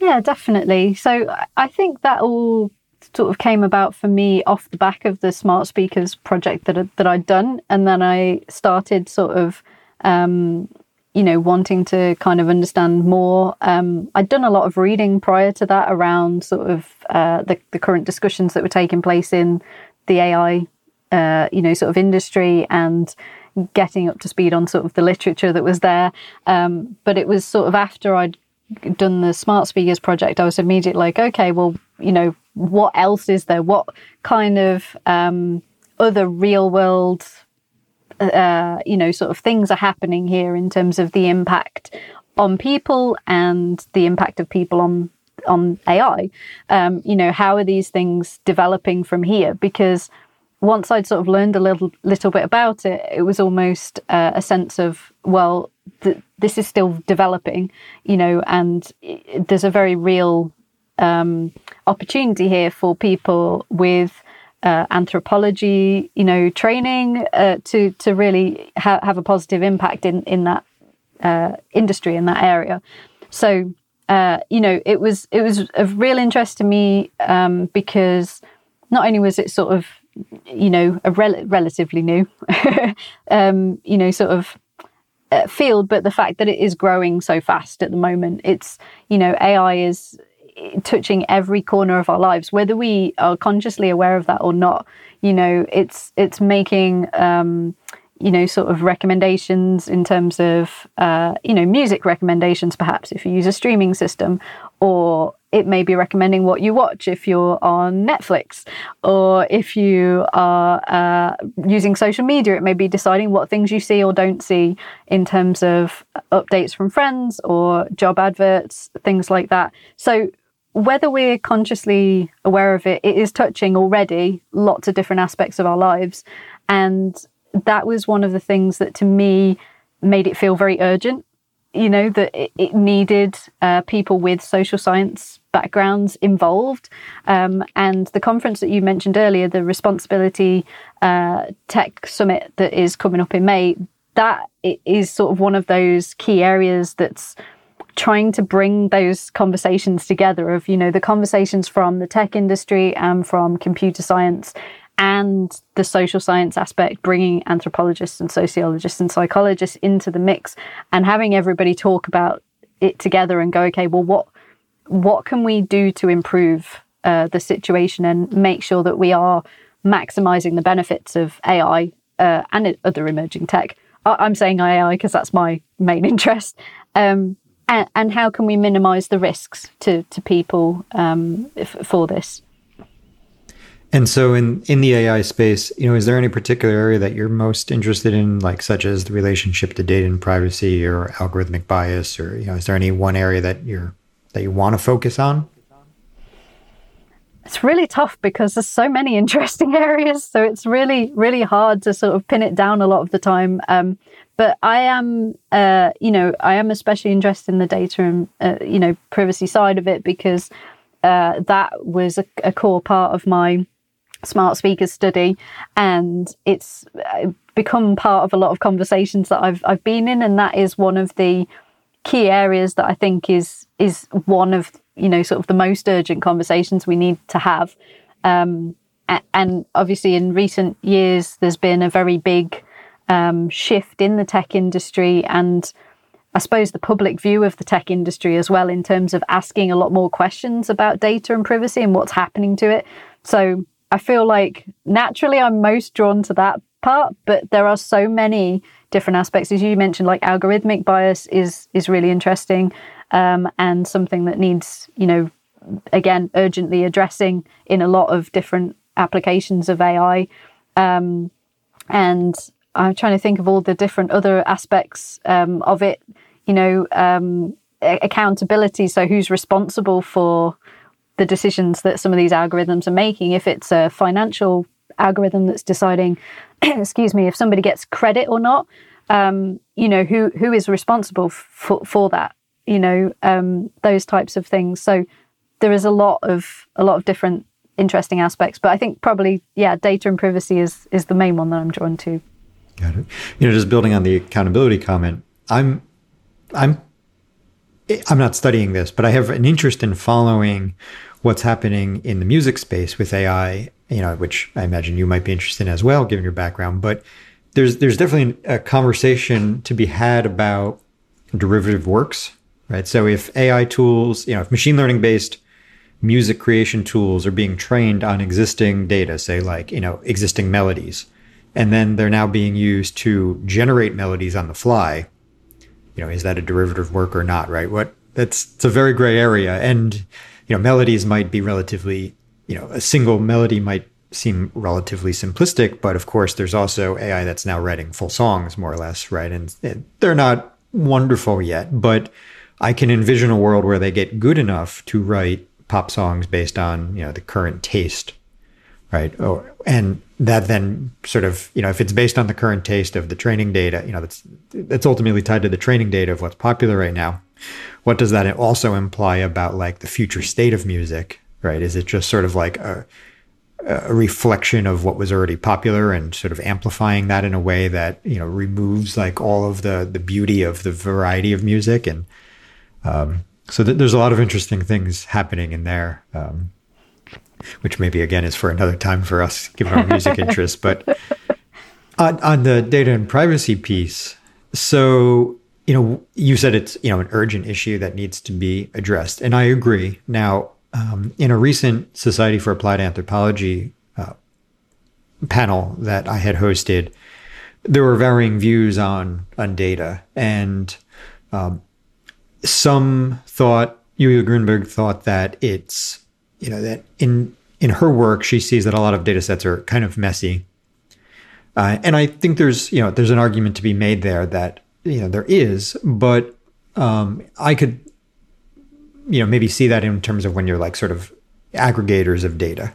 [SPEAKER 2] Yeah, definitely. So I think that all sort of came about for me off the back of the smart speakers project that that I'd done, and then I started sort of. Um, you know, wanting to kind of understand more. Um, I'd done a lot of reading prior to that around sort of uh, the, the current discussions that were taking place in the AI uh, you know, sort of industry and getting up to speed on sort of the literature that was there. Um, but it was sort of after I'd done the smart speakers project, I was immediately like, okay, well, you know, what else is there? What kind of um, other real world, uh, you know, sort of things are happening here in terms of the impact on people and the impact of people on on AI. Um, you know, how are these things developing from here? Because once I'd sort of learned a little little bit about it, it was almost uh, a sense of well, th- this is still developing, you know, and it, there's a very real um, opportunity here for people with uh, anthropology, you know, training uh, to to really ha- have a positive impact in in that uh, industry in that area. So. Uh, you know, it was it was of real interest to me um, because not only was it sort of you know, a rel- relatively new, *laughs* um, you know, sort of uh, field, but the fact that it is growing so fast at the moment, it's, you know, AI is touching every corner of our lives, whether we are consciously aware of that or not. You know, it's it's making um, you know sort of recommendations in terms of uh, you know music recommendations, perhaps if you use a streaming system, or it may be recommending what you watch if you're on Netflix, or if you are uh, using social media, it may be deciding what things you see or don't see in terms of updates from friends or job adverts, things like that. So whether we're consciously aware of it, it is touching already lots of different aspects of our lives. And that was one of the things that to me made it feel very urgent. You know, that it, needed uh, people with social science backgrounds involved. Um, and the conference that you mentioned earlier, the Responsibility uh, Tech Summit that is coming up in May, that is sort of one of those key areas that's trying to bring those conversations together of you know the conversations from the tech industry and from computer science and the social science aspect bringing anthropologists and sociologists and psychologists into the mix and having everybody talk about it together and go okay well what what can we do to improve uh, the situation and make sure that we are maximizing the benefits of AI uh, and other emerging tech. I'm saying AI because that's my main *laughs* interest. Um, and, and how can we minimize the risks to, to people um, f- for this?
[SPEAKER 1] And so in, in the AI space, you know, is there any particular area that you're most interested in, like such as the relationship to data and privacy or algorithmic bias, or you know, is there any one area that you're that you want to focus on?
[SPEAKER 2] It's really tough because there's so many *laughs* interesting areas, so it's really really hard to sort of pin it down a lot of the time. Um, but I am, uh, you know, I am especially interested in the data and uh, you know privacy side of it because uh, that was a, a, core part of my smart speakers study, and it's uh, become part of a lot of conversations that I've I've been in, and that is one of the key areas that I think is is one of you know sort of the most urgent conversations we need to have. Um, and obviously, in recent years, there's been a very big um, shift in the tech industry and I suppose the public view of the tech industry as well in terms of asking a lot more questions about data and privacy and what's happening to it. So I feel like naturally I'm most drawn to that part, but there are so many different aspects. As you mentioned, like algorithmic bias is is really interesting um, and something that needs, you know, again urgently addressing in a lot of different applications of AI. Um, and I'm trying to think of all the different other aspects um, of it. You know, um, accountability. So, who's responsible for the decisions that some of these algorithms are making? If it's a financial algorithm that's deciding, *clears throat* excuse me, if somebody gets credit or not, um, you know, who who is responsible for for that? You know, um, those types of things. So, there is a lot of a lot of different interesting aspects, but I think probably yeah, data and privacy is is the main one that I'm drawn to.
[SPEAKER 1] Got it. You know, just building on the accountability comment, I'm, I'm, I'm not studying this, but I have an interest in following what's happening in the music space with AI. You know, which I imagine you might be interested in as well, given your background. But there's there's definitely a conversation to be had about derivative works, right? So if AI tools, you know, if machine learning based music creation tools are being trained on existing data, say like you know existing melodies and then they're now being used to generate melodies on the fly. You know, is that a derivative work or not? Right? What that's it's a very gray area, and you know, melodies might be relatively, you know, a single melody might seem relatively simplistic, but of course, there's also AI that's now writing full songs, more or less, right? And, and they're not wonderful yet, but I can envision a world where they get good enough to write pop songs based on you know the current taste right? Oh, and that then sort of, you know, if it's based on the current taste of the training data, you know, that's that's ultimately tied to the training data of what's popular right now. What does that also imply about like the future state of music, right? Is it just sort of like a a reflection of what was already popular and sort of amplifying that in a way that you know removes like all of the the beauty of the variety of music and um, so th- there's a lot of interesting things happening in there um, which maybe again is for another time for us, given our music *laughs* interests. But on, on the data and privacy piece, so you know, you said it's you know an urgent issue that needs to be addressed, and I agree. Now, um, in a recent Society for Applied Anthropology uh, panel that I had hosted, there were varying views on on data, and um, some thought Yulia Grunberg thought that it's you know that in in her work she sees that a lot of data sets are kind of messy, uh, and I think there's you know there's an argument to be made there that you know there is, but um, I could you know maybe see that in terms of when you're like sort of aggregators of data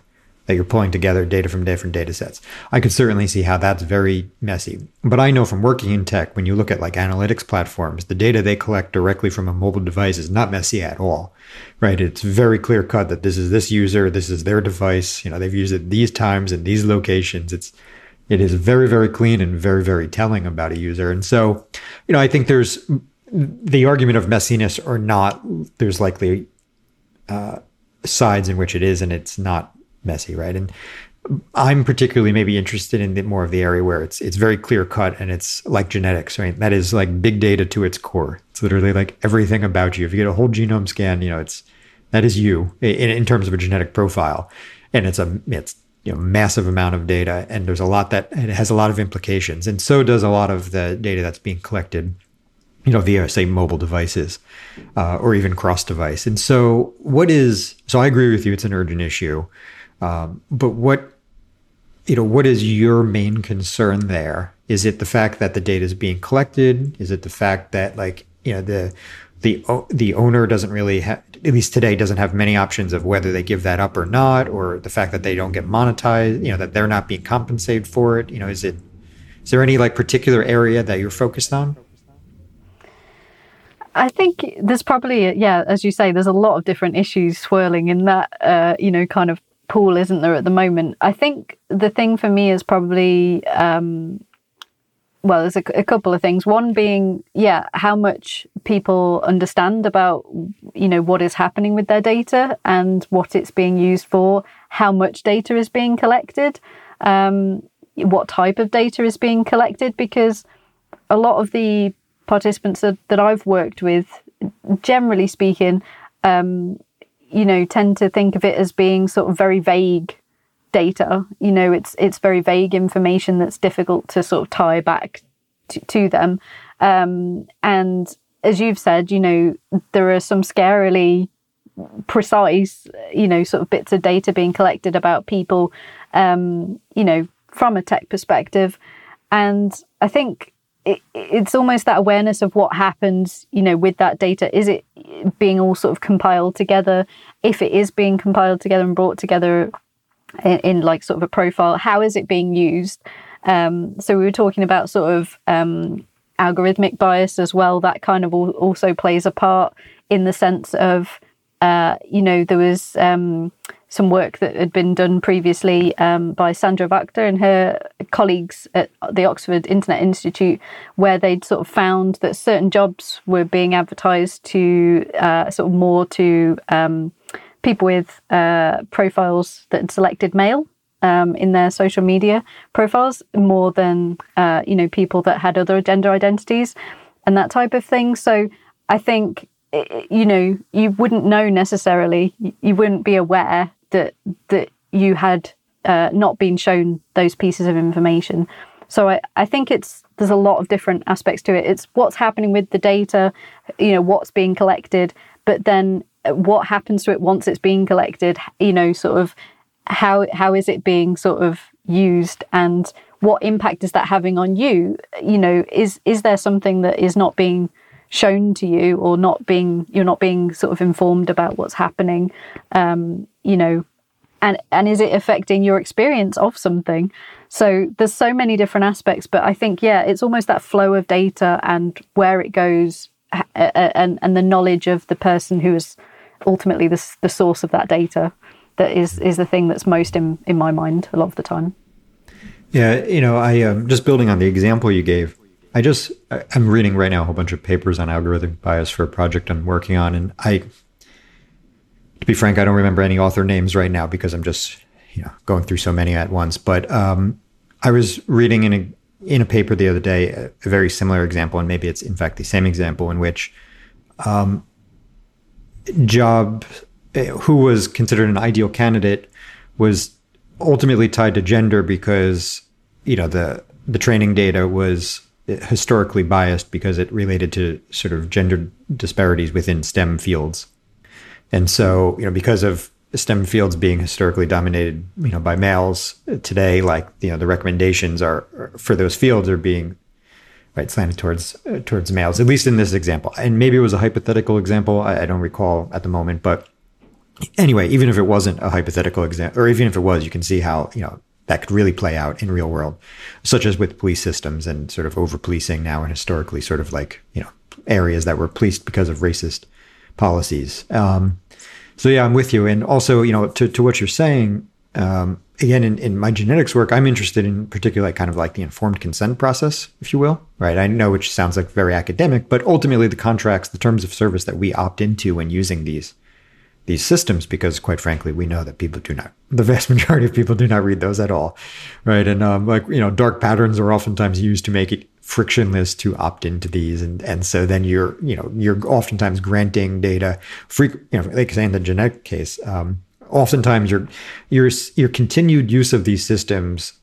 [SPEAKER 1] that you're pulling together data from different data sets. I could certainly see how that's very messy. But I know from working in tech, when you look at like analytics platforms, the data they collect directly from a mobile device is not messy at all, right? It's very clear cut that this is this user, this is their device. You know, they've used it these times in these locations. It's it is very, very clean and very, very telling about a user. And so, you know, I think there's the argument of messiness or not, there's likely uh, sides in which it is and it's not messy, right? And I'm particularly maybe interested in the, more of the area where it's it's very clear cut and it's like genetics, right? That is like big data to its core. It's literally like everything about you. If you get a whole genome scan, you know, it's that is you in, in terms of a genetic profile, and it's a it's you know massive amount of data and there's a lot that it has a lot of implications and so does a lot of the data that's being collected you know via say mobile devices uh, or even cross device and so what is so i agree with you it's an urgent issue um, but what you know what is your main concern there? Is it the fact that the data is being collected? Is it the fact that like you know the the the owner doesn't really have at least today doesn't have many options of whether they give that up or not or the fact that they don't get monetized you know that they're not being compensated for it? You know is it is there any like particular area that you're focused on?
[SPEAKER 2] I think there's probably yeah as you say there's a lot of different issues swirling in that uh, you know kind of pool isn't there at the moment I think the thing for me is probably um, well, there's a, a, couple of things. One being, yeah, how much people understand about, you know, what is happening with their data and what it's being used for, how much data is being collected, um, what type of data is being collected, because a lot of the participants that, that I've worked with, generally speaking, um, you know, tend to think of it as being sort of very vague data. You know, it's it's very vague information that's difficult to sort of tie back to, to them. Um, and as you've said, you know, there are some scarily precise, you know, sort of bits of data being collected about people, um, you know, from a tech perspective. And I think it, it's almost that awareness of what happens, you know, with that data. Is it being all sort of compiled together? If it is being compiled together and brought together in, in like sort of a profile, how is it being used? Um, so we were talking about sort of um, algorithmic bias as well. That kind of also plays a part in the sense of, uh, you know, there was um, some work that had been done previously um, by Sandra Wachter and her colleagues at the Oxford Internet Institute, where they'd sort of found that certain jobs were being advertised to uh, sort of more to um, people with uh, profiles that had selected male um, in their social media profiles more than uh, you know people that had other gender identities and that type of thing. So I think you know you wouldn't know necessarily, you wouldn't be aware that that you had uh, not been shown those pieces of information. So I, I think it's there's a lot of different aspects to it. It's what's happening with the data, you know, what's being collected, but then what happens to it once it's being collected, you know, sort of how how is it being sort of used and what impact is that having on you you know is is there something that is not being shown to you or not being you're not being sort of informed about what's happening um you know and and is it affecting your experience of something so there's so many different aspects but i think yeah it's almost that flow of data and where it goes and and the knowledge of the person who is ultimately the, the source of that data that is is the thing that's most in in my mind a lot of the time.
[SPEAKER 1] Yeah, you know, I um, just building on the example you gave. I just I'm reading right now a whole bunch of papers on algorithmic bias for a project I'm working on, and I to be frank, I don't remember any author names right now because I'm just you know going through so many at once. But um, I was reading in a in a paper the other day a, a, very similar example, and maybe it's in fact the same example in which um, job eh, who was considered an ideal candidate was ultimately tied to gender because you know the the training data was historically biased because it related to sort of gender disparities within STEM fields. And so, you know, because of STEM fields being historically dominated, you know, by males today, like, you know, the recommendations are for those fields are being right slanted towards uh, towards males, at least in this example. And maybe it was a hypothetical example. I, I don't recall at the moment, but anyway, even if it wasn't a hypothetical example, or even if it was, you can see how, you know, that could really play out in real world, such as with police systems and sort of over policing now and historically sort of like, you know, areas that were policed because of racist policies. Um, so yeah, I'm with you. And also, you know, to, to what you're saying, um, again, in, in my genetics work, I'm interested in particularly kind of like the informed consent process, if you will, right? I know which sounds like very academic, but ultimately the contracts, the terms of service that we opt into when using these these systems because quite frankly we know that people do not the vast *laughs* majority of people do not read those at all right? And um, like you know dark patterns are oftentimes used to make it frictionless to opt into these. And and so then you're you know you're oftentimes granting data free you know like say in the genetic case um, oftentimes your your your continued use of these systems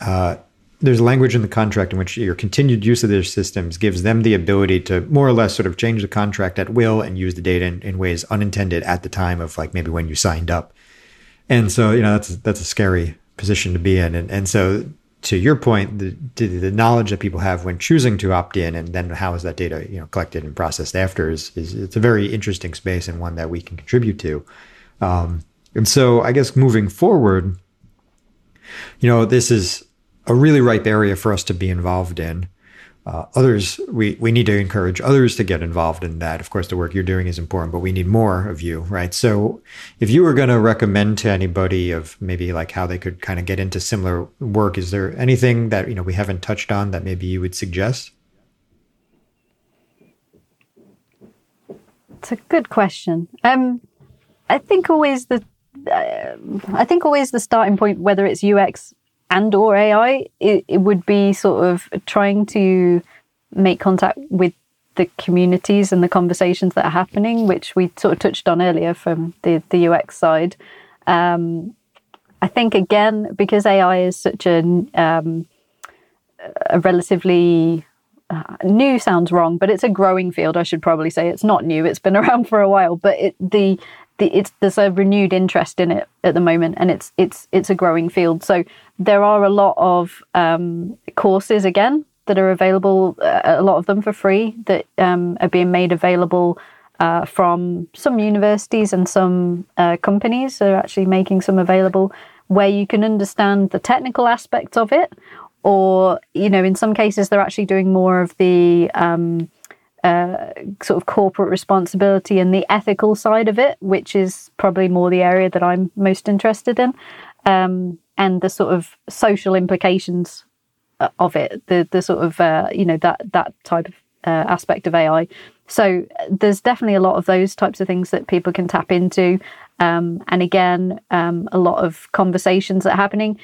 [SPEAKER 1] uh, there's language in the contract in which your continued use of their systems gives them the ability to more or less sort of change the contract at will and use the data in, in ways unintended at the time of like maybe when you signed up. And so, you know, that's that's a scary position to be in. And and so to your point, the, the knowledge that people have when choosing to opt in, and then how is that data you know collected and processed after is, is it's a very interesting space and one that we can contribute to. Um, and so, I guess moving forward, you know, this is a really ripe area for us to be involved in. Uh, others, we, we need to encourage others to get involved in that. Of course, the work you're doing is important, but we need more of you, right? So, if you were going to recommend to anybody of maybe like how they could kind of get into similar work, is there anything that you know we haven't touched on that maybe you would suggest?
[SPEAKER 2] It's a good question. Um, I think always the uh, I think always the starting point, whether it's UX and or AI, it, it would be sort of trying to make contact with the communities and the conversations that are happening, which we sort of touched on earlier from the, the UX side. Um, I think again, because AI is such a, um, a relatively uh, new sounds wrong, but it's a growing field. I should probably say it's not new; it's been *laughs* around for a while. But it, the the, it's there's a renewed interest in it at the moment, and it's it's it's a growing field. So there are a lot of um, courses again that are available, uh, a lot of them for free that um, are being made available uh, from some universities and some uh, companies are actually making some available where you can understand the technical aspects of it, or you know, in some cases they're actually doing more of the um, uh, sort of corporate responsibility and the ethical side of it, which is probably more the area that I'm most interested in, um, and the sort of social implications uh, of it, the the sort of uh, you know that that type of uh, aspect of AI. So there's definitely a lot of those types of things that people can tap into. Um, and again, um, a lot of conversations that are happening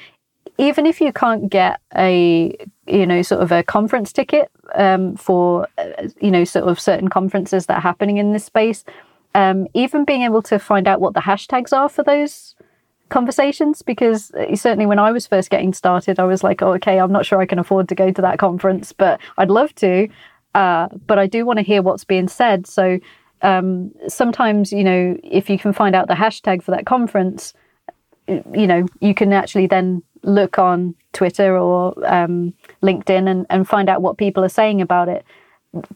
[SPEAKER 2] even if you can't get a you know sort of a conference ticket um, for uh, you know sort of certain conferences that are happening in this space um, even being able to find out what the hashtags are for those conversations because uh, certainly when I was first getting started I was like oh, okay I'm not sure I can afford to go to that conference but I'd love to uh, but I do want to hear what's being said. So um, sometimes you know if you can find out the hashtag for that conference you know you can actually then look on Twitter or um, LinkedIn and, and find out what people are saying about it.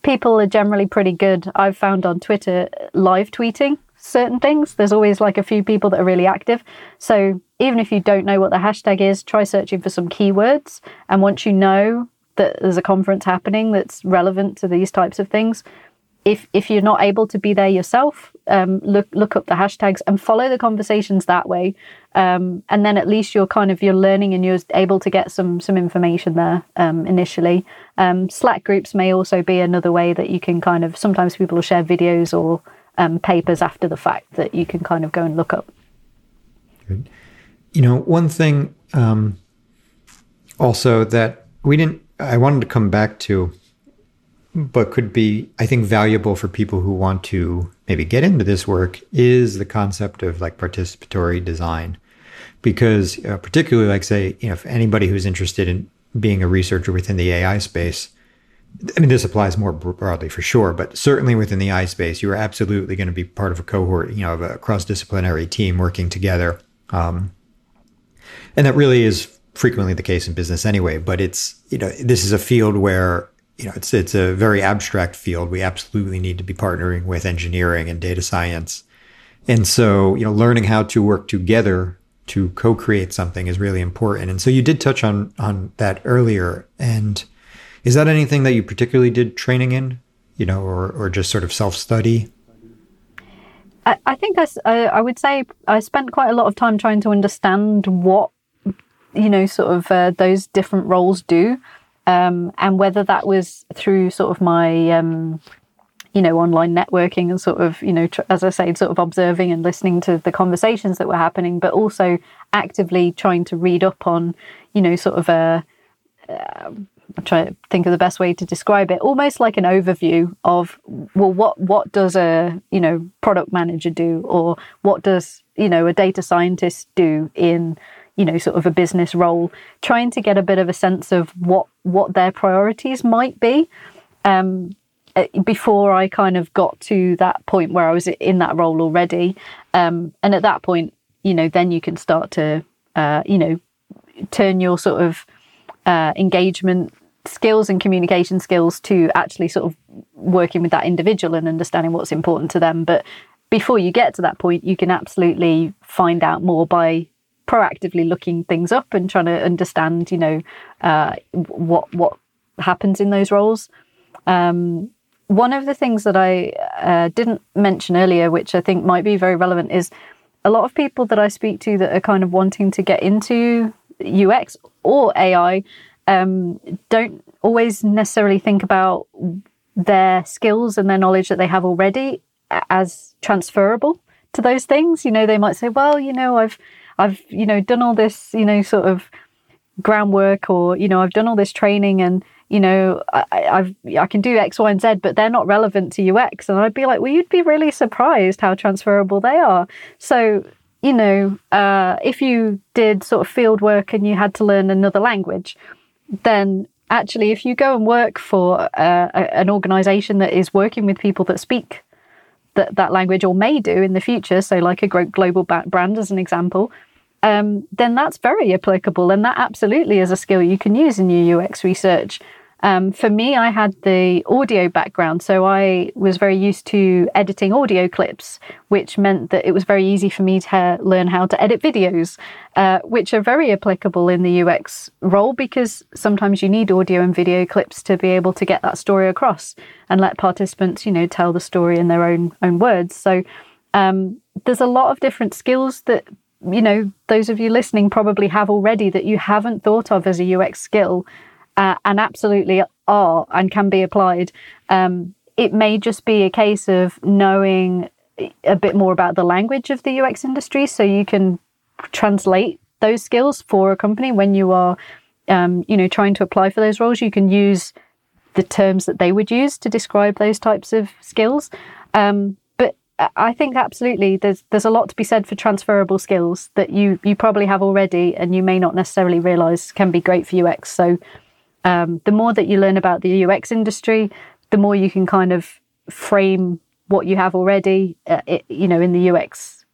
[SPEAKER 2] People are generally pretty good. I've found on Twitter live tweeting certain things. There's always like a few people that are really active. So even if you don't know what the hashtag is, try searching for some keywords. And once you know that there's a conference happening that's relevant to these types of things, if if you're not able to be there yourself, um, look look up the hashtags and follow the conversations that way. Um, and then at least you're kind of you're learning and you're able to get some some information there um, initially. Um, Slack groups may also be another way that you can kind of sometimes people will share videos or um, papers after the fact that you can kind of go and look up.
[SPEAKER 1] Good. You know, one thing um, also that we didn't, I wanted to come back to, but could be, I think, valuable for people who want to maybe get into this work is the concept of like participatory design. Because, uh, particularly, like, say, you know, if anybody who's interested in being a researcher within the AI space, I mean, this applies more broadly for sure, but certainly within the AI space, you are absolutely going to be part of a cohort, you know, of a cross disciplinary team working together. Um, and that really is frequently the case in business anyway. But it's you know this is a field where you know it's it's a very abstract field. We absolutely need to be partnering with engineering and data science, and so you know learning how to work together to co-create something is really important. And so you did touch on on that earlier. And is that anything that you particularly did training in, you know, or or just sort of self study?
[SPEAKER 2] I, I think I, I would say I spent quite a lot of time trying to understand what you know, sort of uh, those different roles do, um, and whether that was through sort of my, um, you know, online networking and sort of, you know, tr- as I say, sort of observing and listening to the conversations that were happening, but also actively trying to read up on, you know, sort of a. Uh, I'm trying to think of the best way to describe it. Almost like an overview of well, what what does a you know product manager do, or what does you know a data scientist do in you know, sort of a business role, trying to get a bit of a sense of what what their priorities might be. Um, uh, before I kind of got to that point where I was in that role already, um, and at that point, you know, then you can start to, uh, you know, turn your sort of uh, engagement skills and communication skills to actually sort of working with that individual and understanding what's important to them. But before you get to that point, you can absolutely find out more by proactively looking things up and trying to understand, you know, uh, what what happens in those roles. Um, one of the things that I uh, didn't mention earlier, which I think might be very relevant, is a lot of people that I speak to that are kind of wanting to get into UX or AI um, don't always necessarily think about their skills and their knowledge that they have already as transferable to those things. You know, they might say, well, you know, I've I've, you know, done all this, you know, sort of groundwork or, you know, I've done all this training and, you know, I, I've, I can do X, Y, and Z, but they're not relevant to UX. And I'd be like, well, you'd be really surprised how transferable they are. So, you know, uh, if you did sort of field work and you had to learn another language, then actually, if you go and work for uh, an organization that is working with people that speak that, that language or may do in the future, so like a global brand as an example, um, then that's very applicable. And that absolutely is a skill you can use in your UX research. Um, for me, I had the audio background, so I was very used to editing audio clips, which meant that it was very easy for me to learn how to edit videos, uh, which are very applicable in the UX role because sometimes you need audio and video clips to be able to get that story across and let participants, you know, tell the story in their own own words. So um, there's a lot of different skills that you know, those of you listening probably have already that you haven't thought of as a UX skill uh, and absolutely are and can be applied. Um, it may just be a case of knowing a bit more about the language of the UX industry so you can translate those skills for a company when you are, um, you know, trying to apply for those roles. You can use the terms that they would use to describe those types of skills. Um, I think absolutely there's there's a lot to be said for transferable skills that you you probably have already and you may not necessarily realize can be great for UX. So um, the more that you learn about the UX industry, the more you can kind of frame what you have already, uh, it, you know, in the UX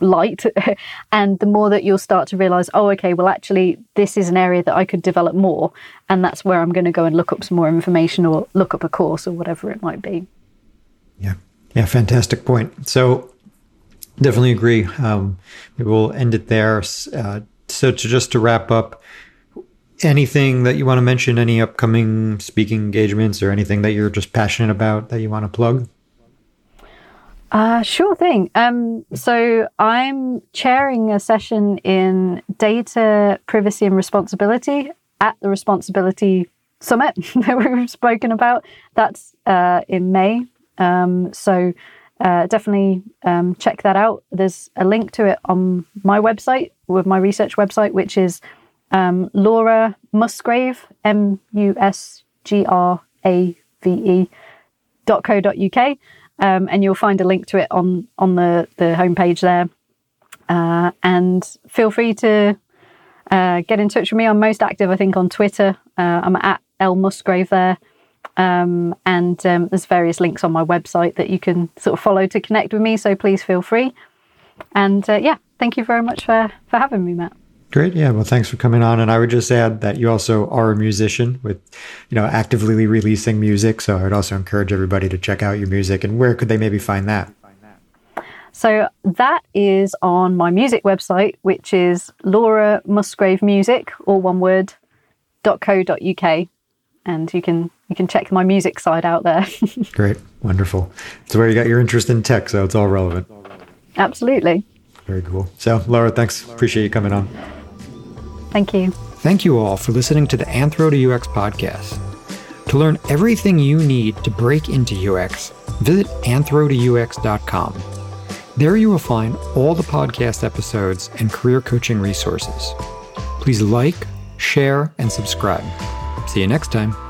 [SPEAKER 2] light, *laughs* and the more that you'll start to realize, oh, okay, well, actually, this is an area that I could develop more, and that's where I'm going to go and look up some more information or look up a course or whatever it might be.
[SPEAKER 1] Yeah. Yeah, fantastic point. So definitely agree. Um, we'll end it there. Uh, so to just to wrap up, anything that you want to mention, any upcoming speaking engagements or anything that you're just passionate about that you want to plug?
[SPEAKER 2] Uh, sure thing. Um, so I'm chairing a session in data privacy and responsibility at the Responsibility Summit *laughs* that we've spoken about. That's uh, in May um, so uh, definitely um, check that out. There's a link to it on my website, with my research website, which is um, Laura Musgrave, M U S G R A V E dot co dot uk, um, and you'll find a link to it on on the the homepage there. Uh, and feel free to uh, get in touch with me. I'm most active, I think, on Twitter. Uh, I'm at L Musgrave there. Um, and um, there's various links on my website that you can sort of follow to connect with me. So please feel free. And uh, yeah, thank you very much for, for having me, Matt.
[SPEAKER 1] Great. Yeah. Well, thanks for coming on. And I would just add that you also are a musician with, you know, actively releasing music. So I would also encourage everybody to check out your music. And where could they maybe find that?
[SPEAKER 2] So that is on my music website, which is Laura Musgrave Music, all one word, .co.uk. And you can you can check my music side out there. *laughs*
[SPEAKER 1] Great. Wonderful. It's where you got your interest in tech, so it's all relevant.
[SPEAKER 2] Absolutely.
[SPEAKER 1] Very cool. So Laura, thanks. Appreciate you coming on.
[SPEAKER 2] Thank you.
[SPEAKER 1] Thank you all for listening to the Anthro to UX podcast. To learn everything you need to break into UX, visit anthro2ux.com. There you will find all the podcast episodes and career coaching resources. Please like, share, and subscribe. See you next time.